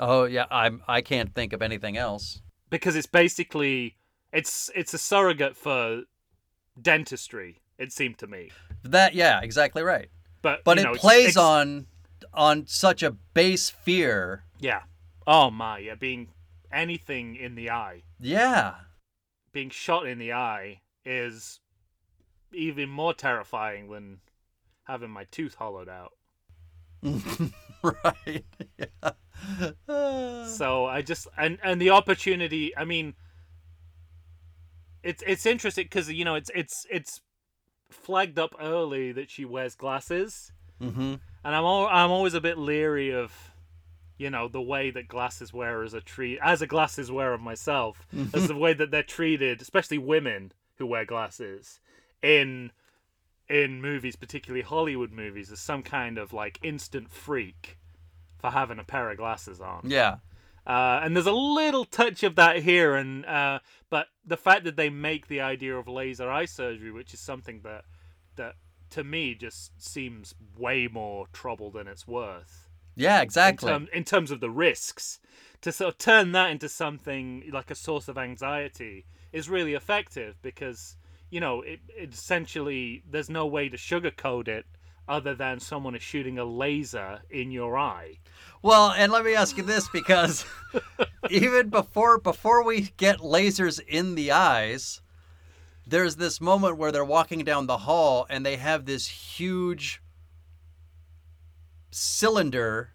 Oh yeah, I'm I can't think of anything else. because it's basically it's it's a surrogate for dentistry. It seemed to me, That yeah, exactly right. but But it know, plays it's- on on such a base fear. yeah. Oh my, yeah, being anything in the eye, Yeah. being shot in the eye is even more terrifying than having my tooth hollowed out. right. Yeah. So I just and and the opportunity. I mean, it's it's interesting because you know it's it's it's flagged up early that she wears glasses, mm-hmm. and I'm al- I'm always a bit leery of, you know, the way that glasses wearers are treated as a glasses wearer myself, as the way that they're treated, especially women who wear glasses in in movies, particularly Hollywood movies, as some kind of like instant freak for having a pair of glasses on. Yeah. Uh, and there's a little touch of that here, and uh, but the fact that they make the idea of laser eye surgery, which is something that that to me just seems way more trouble than it's worth Yeah, in, exactly. term, in terms of the risks. To sort of turn that into something like a source of anxiety is really effective because you know it, it essentially there's no way to sugarcoat it other than someone is shooting a laser in your eye. Well, and let me ask you this because even before before we get lasers in the eyes, there's this moment where they're walking down the hall and they have this huge cylinder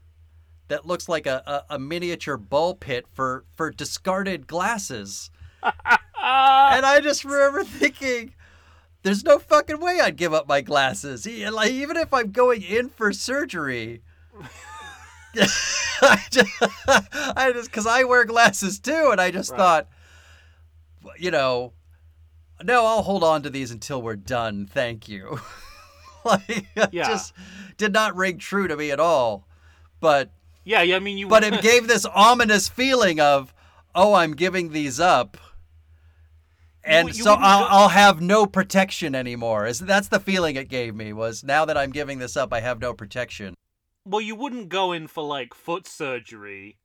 that looks like a, a, a miniature ball pit for, for discarded glasses. and I just remember thinking, there's no fucking way I'd give up my glasses. Like even if I'm going in for surgery. I just, I just, because I wear glasses too, and I just Right. thought, you know, no, I'll hold on to these until we're done. Thank you. like, Yeah. just did not ring true to me at all. But, Yeah, yeah. I mean, you. but it gave this ominous feeling of, oh, I'm giving these up. And you so I'll, I'll have no protection anymore. Is that's the feeling it gave me was now that I'm giving this up, I have no protection. well, you wouldn't go in for like foot surgery,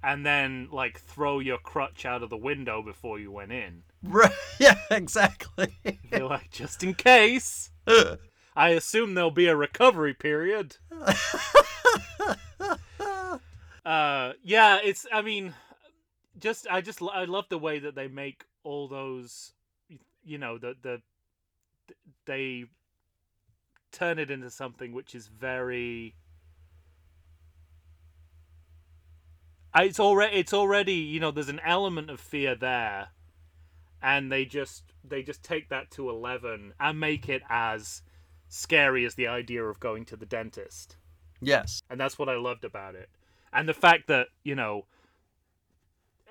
and then like throw your crutch out of the window before you went in. Right? Yeah, exactly. You're like, just in case. I assume there'll be a recovery period. uh, yeah, it's. I mean, just I just I love the way that they make all those. You know, the the they turn it into something which is very. It's already it's already you know there's an element of fear there, and they just they just take that to eleven and make it as scary as the idea of going to the dentist yes. and that's what I loved about it. And the fact that you know,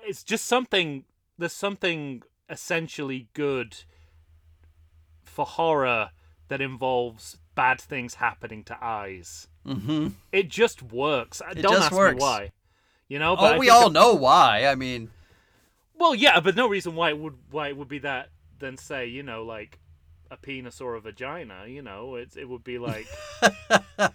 it's just something. There's something essentially good for horror that involves bad things happening to eyes. Mm-hmm. It just works. It Don't just ask works. me why. You know, but Oh, we all it- know why. I mean, Well, yeah, but no reason why it would why it would be that than say you know like a penis or a vagina. You know, it's it would be like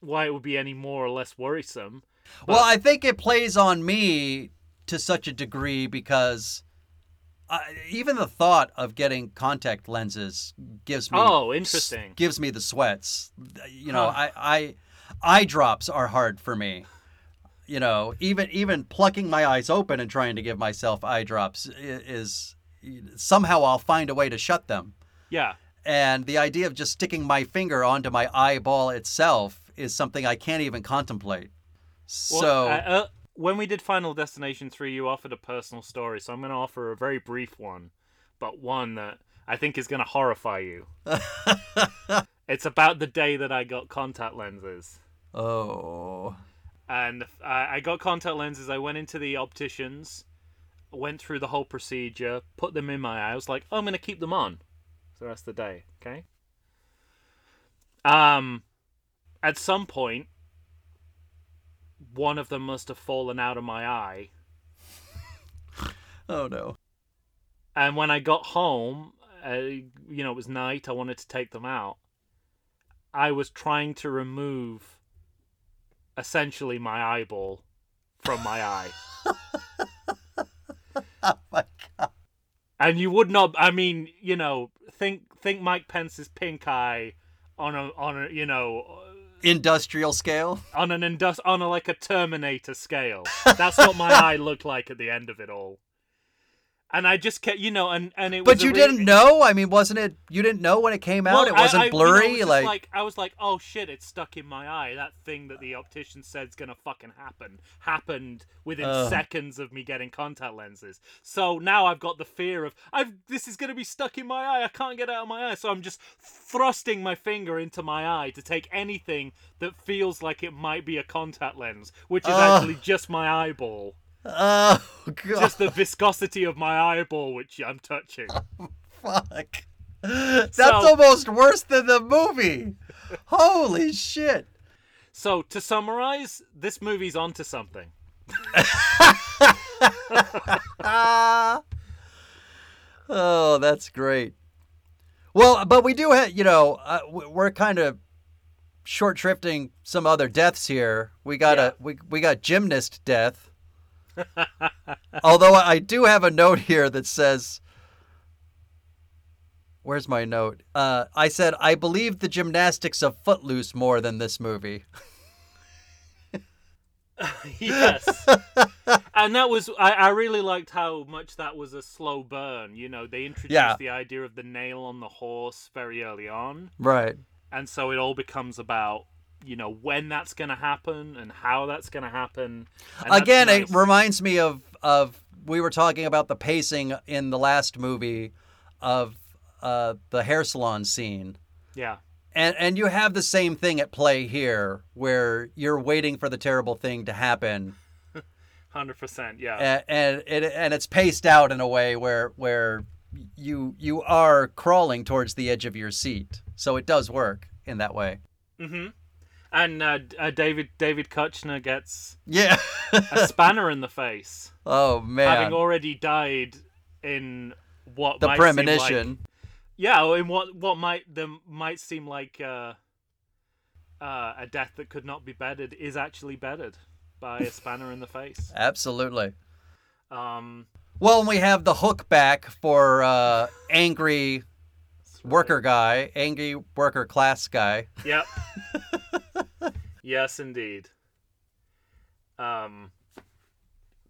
why it would be any more or less worrisome. well, I think it plays on me to such a degree because I, even the thought of getting contact lenses gives me Oh, interesting. gives me the sweats. You know, Huh. I, I eye drops are hard for me. You know, even even plucking my eyes open and trying to give myself eye drops i- is somehow I'll find a way to shut them. Yeah. And the idea of just sticking my finger onto my eyeball itself is something I can't even contemplate. Well, So, uh, uh, when we did Final Destination 3, you offered a personal story, so I'm going to offer a very brief one, but one that I think is going to horrify you. it's about the day that I got contact lenses. oh, And I I got contact lenses. I went into the opticians, went through the whole procedure, put them in my eye. I was like, oh, I'm going to keep them on for the rest of the day, okay? Um, at some point, one of them must have fallen out of my eye. oh no. And when I got home, uh, you know, it was night. I wanted to take them out. I was trying to remove essentially my eyeball from my eye. oh my god. And you would not I mean, you know, think think Mike Pence's pink eye on a on a you know uh, Industrial scale. on an indus- on a like a Terminator scale. That's what my eye looked like at the end of it all. And I just kept, you know, and and it was. But you didn't know? I mean, wasn't it you didn't know when it came out? Well, it wasn't I- you know, blurry it was like, like I was like, oh shit, it's stuck in my eye. That thing that the optician said's gonna fucking happen happened within seconds of me getting contact lenses. So now I've got the fear of I've this is gonna be stuck in my eye. I can't get out of my eye. So I'm just thrusting my finger into my eye to take anything that feels like it might be a contact lens, which is actually just my eyeball. Oh god. Just the viscosity of my eyeball, which I'm touching. fuck. That's So- almost worse than the movie. Holy shit. So to summarize, this movie's onto something. Oh, that's great. Well, but we do have, you know, uh, we're kind of short shrifting some other deaths here. We got Yeah. a we we got gymnast death. Although I do have a note here that says Where's my note? Uh, I said I believe the gymnastics of Footloose more than this movie. yes. and that was I, I really liked how much that was a slow burn. You know, they introduced Yeah. the idea of the nail on the horse very early on, Right. and so it all becomes about you know when that's going to happen and how that's going to happen. Again, nice. it reminds me of of we were talking about the pacing in the last movie of uh, the hair salon scene. yeah, And and you have the same thing at play here where you're waiting for the terrible thing to happen hundred percent. Yeah, and and it and it's paced out in a way where where you you are crawling towards the edge of your seat. So it does work in that way. hmm And uh, uh, David David Koechner gets Yeah. a spanner in the face, oh man. having already died in what the might seem like- premonition. Yeah, in what what might them might seem like uh, uh, a death that could not be bettered is actually bettered by a spanner in the face. Absolutely. Um, Well, and we have the hook back for uh, angry right. worker guy, angry worker class guy. Yep. yes, indeed. Um.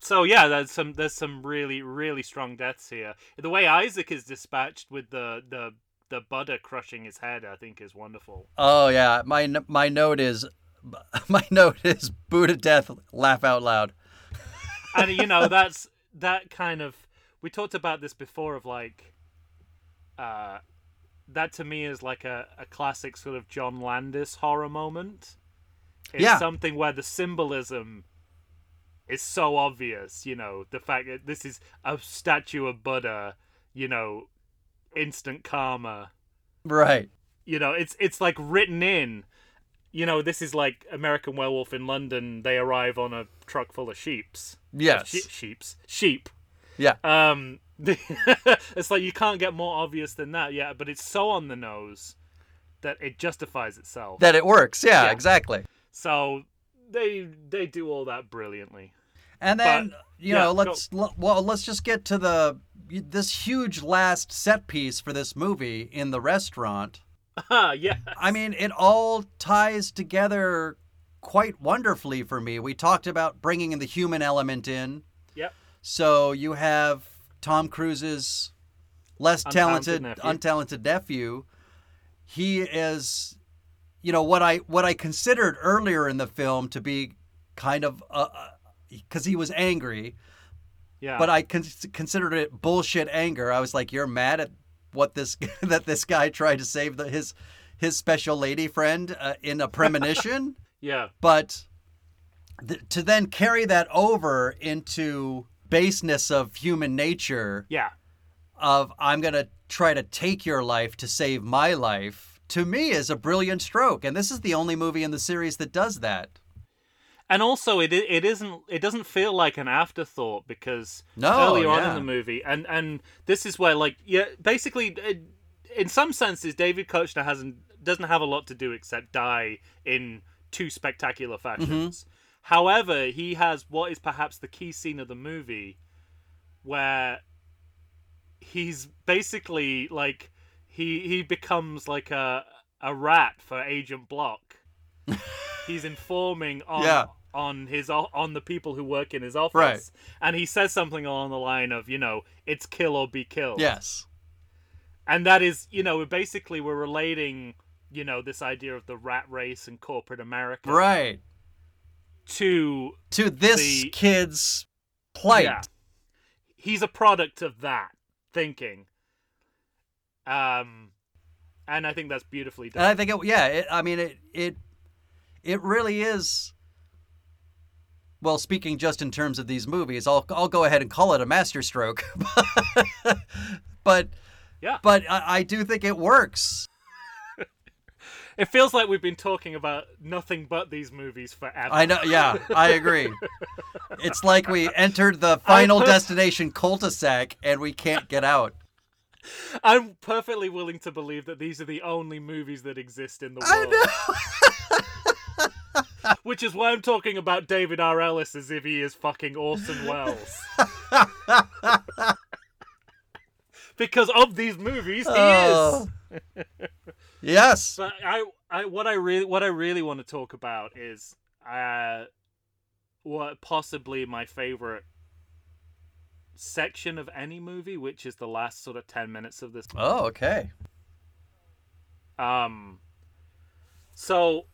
So yeah, there's some there's some really really strong deaths here. The way Isaac is dispatched with the the the Buddha crushing his head, I think, is wonderful. Oh yeah, my my note is my note is boo to death, laugh out loud. and you know that's that kind of we talked about this before of like uh that to me is like a, a classic sort of john landis horror moment it's Yeah. something where the symbolism is so obvious you know the fact that this is a statue of buddha you know instant karma Right. you know it's it's like written in you know this is like american werewolf in london they arrive on a truck full of sheeps Yes. She- sheeps sheep Yeah. um it's like you can't get more obvious than that yeah but it's so on the nose that it justifies itself That it works. Yeah, Yeah. exactly. So they they do all that brilliantly And then But- you know, let's well, let's just get to the this huge last set piece for this movie in the restaurant. ah yeah I mean, it all ties together quite wonderfully for me. We talked about bringing the human element in. yep So you have Tom Cruise's less Untalented talented, nephew. untalented nephew. He is, you know, what I what I considered earlier in the film to be kind of because he was angry, yeah. but I con- considered it bullshit anger. I was like, you're mad at what this that this guy tried to save the, his his special lady friend uh, in a premonition? Yeah. But th- to then carry that over into baseness of human nature yeah. of i'm going to try to take your life to save my life to me is a brilliant stroke and this is the only movie in the series that does that. And also it it isn't it doesn't feel like an afterthought because No, earlier on in the movie and and this is where like yeah basically uh, in some senses David Koechner hasn't doesn't have a lot to do except die in two spectacular fashions. However, he has what is perhaps the key scene of the movie where he's basically like he he becomes like a a rat for Agent Block. he's informing on Yeah. on his on the people who work in his office, Right. and he says something along the line of you know it's kill or be killed. Yes. and that is you know basically we're relating you know this idea of the rat race and corporate America Right. to To this The- kid's plight. Yeah. He's a product of that thinking. Um and I think that's beautifully done. And I think it, yeah, it, I mean it it it really is well, speaking just in terms of these movies, I'll I'll go ahead and call it a masterstroke. but Yeah. but I, I do think it works. It feels like we've been talking about nothing but these movies forever. I know yeah, I agree. It's like we entered the final pers- destination cul-de-sac and we can't get out. I'm perfectly willing to believe that these are the only movies that exist in the world. I know. Which is why I'm talking about David R. Ellis as if he is fucking Orson Welles. because of these movies, he Oh. is. Yes. But I, I, what I really, what I really want to talk about is, uh, what possibly my favorite section of any movie, which is the last sort of ten minutes of this. Oh, okay. Um, so,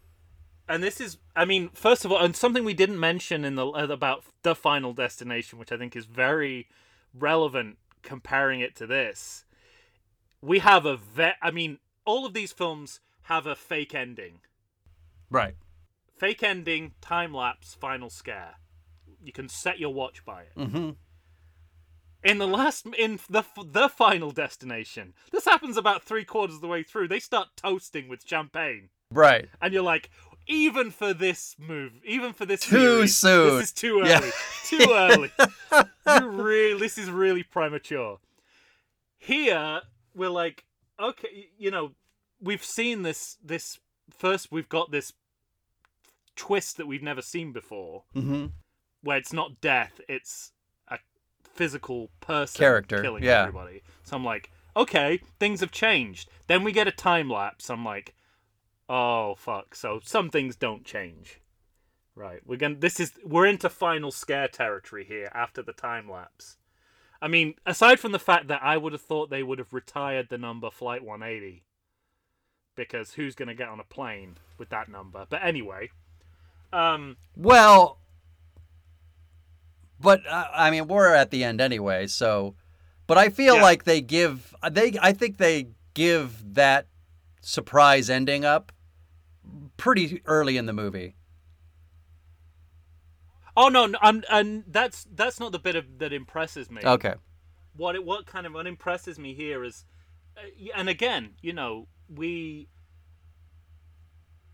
and this is, I mean, first of all, and something we didn't mention in the about the Final Destination, which I think is very relevant comparing it to this. We have a vet. I mean, all of these films have a fake ending. Right. Fake ending, time lapse, final scare. You can set your watch by it. Mm-hmm. In the last, in the the final destination, this happens about three quarters of the way through. They start toasting with champagne, Right. and you're like, even for this move, even for this Too series, soon. This is too Yeah. early. Too early. you really, this is really premature. Here, we're like, okay, you know, we've seen this. This first, we've got this twist that we've never seen before, Mm-hmm. where it's not death, it's physical person Character, killing yeah. everybody. So I'm like, okay, things have changed. Then we get a time lapse. I'm like, oh fuck. So some things don't change. Right. We're going to this is we're into final scare territory here after the time lapse. I mean, aside from the fact that I would have thought they would have retired the number flight 180 because who's going to get on a plane with that number? But anyway, um Well, but uh, I mean, we're at the end anyway, so. But I feel Yeah. like they give they. I think they give that surprise ending up pretty early in the movie. Oh no, no I'm, and that's that's not the bit of, that impresses me. Okay. What it, what kind of what impresses me here is, uh, and again, you know, we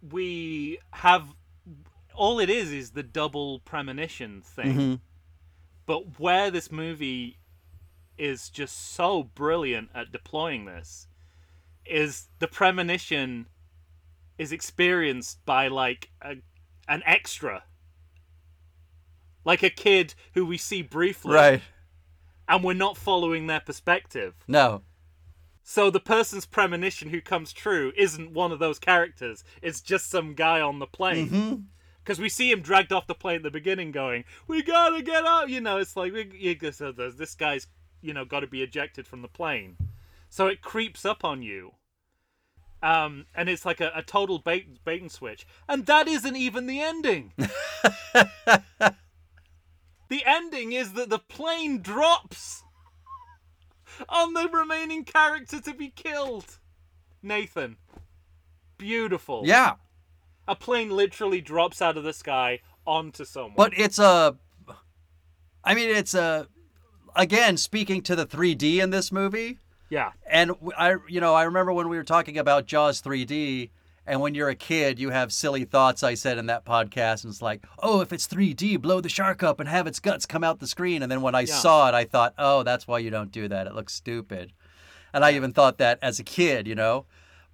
we have all it is is the double premonition thing. Mhm. But where this movie is just so brilliant at deploying this is the premonition is experienced by like a, an extra. Like a kid who we see briefly Right. and we're not following their perspective. No. so the person's premonition who comes true isn't one of those characters. It's just some guy on the plane. Hmm because we see him dragged off the plane at the beginning going we gotta get out you know it's like we, so this guy's you know got to be ejected from the plane. So it creeps up on you. Um and it's like a, a total bait bait and switch. And that isn't even the ending. The ending is that the plane drops on the remaining character to be killed. Nathan. Beautiful. Yeah. A plane literally drops out of the sky onto someone. But it's a. I mean, it's a. Again, speaking to the 3D in this movie, yeah, and I, you know, I remember when we were talking about Jaws 3D, And when you're a kid, you have silly thoughts, I said in that podcast. And it's like, oh, if it's 3D, blow the shark up and have its guts come out the screen. And then when I Yeah. saw it, I thought, oh, that's why you don't do that. It looks stupid. And I even thought that as a kid, you know?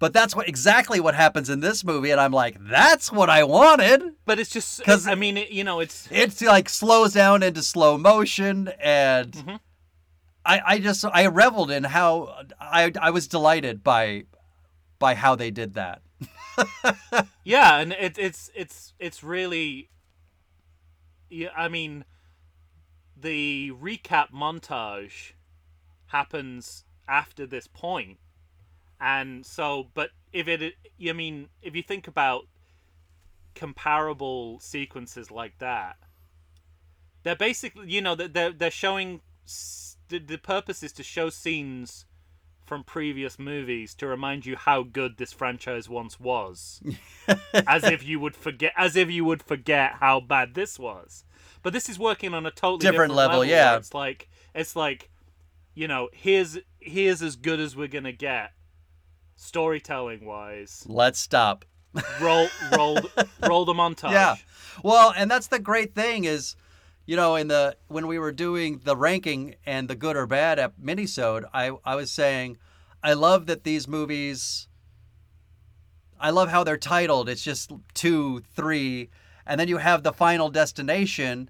But that's what exactly what happens in this movie. And I'm like, that's what I wanted. But it's just because I mean, it, you know, it's It's like slows down into slow motion. And Mhm. I, I just, I reveled in how I, I was delighted by, by how they did that. yeah, and it, it's it's it's really. Yeah, I mean, the recap montage happens after this point, and so, but if it, I mean, if you think about comparable sequences like that, they're basically, you know, they're they're showing. The, the purpose is to show scenes from previous movies to remind you how good this franchise once was as if you would forget as if you would forget how bad this was but this is working on a totally Different different, level, where yeah. it's like it's like you know here's here's as good as we're gonna get storytelling wise Let's stop. roll roll roll the montage Yeah. Well, and that's the great thing is, you know, in the when we were doing the ranking and the good or bad ep- minisode, I I was saying, I love that these movies. I love how they're titled. It's just two, three, and then you have the final destination,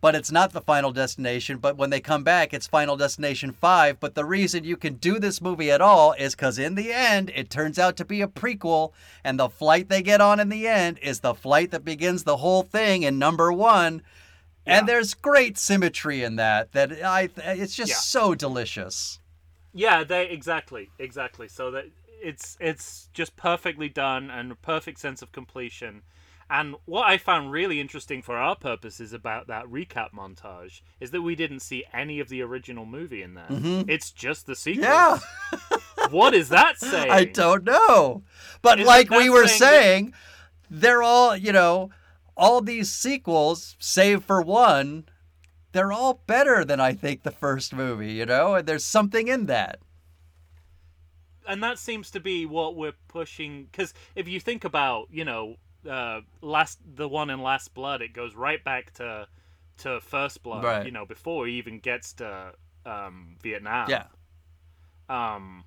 but it's not the final destination. But when they come back, it's Final Destination 5. But the reason you can do this movie at all is because in the end, it turns out to be a prequel. And the flight they get on in the end is the flight that begins the whole thing in number one. And there's great symmetry in that. That I, it's just Yeah. so delicious. yeah they exactly exactly so that it's it's just perfectly done and a perfect sense of completion and what i found really interesting for our purposes about that recap montage is that we didn't see any of the original movie in there mm-hmm. it's just the sequel Yeah. what is that saying I don't know. But Isn't like we were saying that- saying, they're all, you know, all these sequels, save for one, they're all better than I think the first movie, you know? And there's something in that. and that seems to be what we're pushing because if you think about you know uh last the one in last blood it goes right back to to first blood Right. you know before he even gets to um vietnam Yeah. um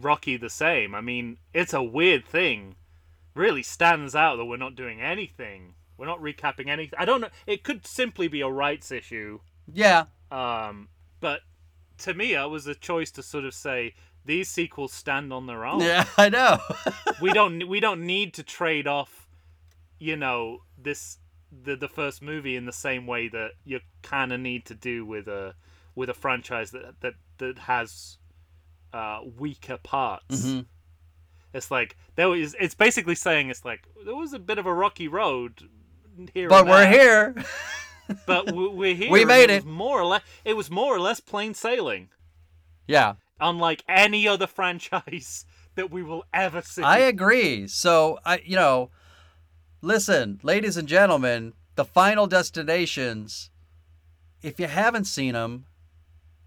rocky the same i mean it's a weird thing really stands out that we're not doing anything we're not recapping anything i don't know it could simply be a rights issue Yeah. um, but to me, it was a choice to sort of say these sequels stand on their own. Yeah, I know. We don't we don't need to trade off, you know, this the the first movie in the same way that you kind of need to do with a with a franchise that that that has uh, weaker parts. Mhm. It's like there was. It's basically saying it's like there was a bit of a rocky road here, but we're here. But we- we're here. We made was it. more or less. It was more or less plain sailing. Yeah. Unlike any other franchise that we will ever see. I agree. So I, you know, listen, ladies and gentlemen, the final destinations. If you haven't seen them,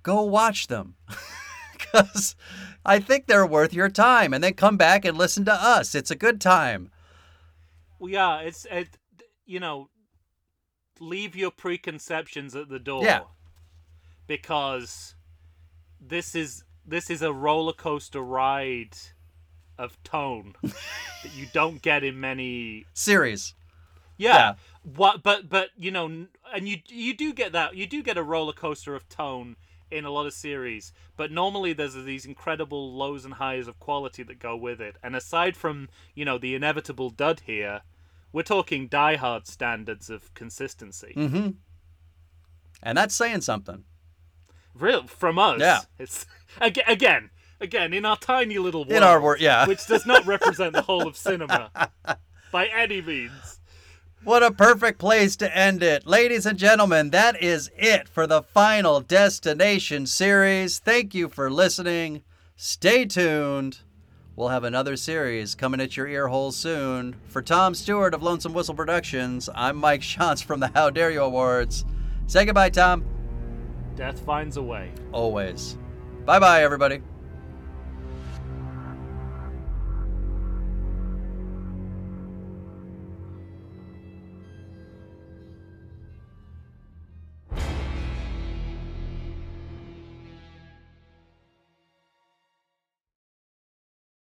go watch them, because I think they're worth your time. And then come back and listen to us. It's a good time. Well, yeah, it's it. You know, leave your preconceptions at the door. Yeah. Because this is this is a roller coaster ride of tone that you don't get in many Series. Yeah. Yeah. What? But but you know, and you you do get that. You do get a roller coaster of tone in a lot of series, but normally there's these incredible lows and highs of quality that go with it. And aside from you know the inevitable dud here, we're talking Die Hard standards of consistency. Mm-hmm. And that's saying something. Real from us. Yeah. It's again again again in our tiny little world, In our wor- yeah. which does not represent the whole of cinema by any means. What a perfect place to end it. Ladies and gentlemen, that is it for the Final Destination series. Thank you for listening. Stay tuned. We'll have another series coming at your ear holes soon. For Tom Stewart of Lonesome Whistle Productions, I'm Mike Shantz from the How Dare You Awards. Say goodbye, Tom. Death finds a way. Always. Bye bye, everybody.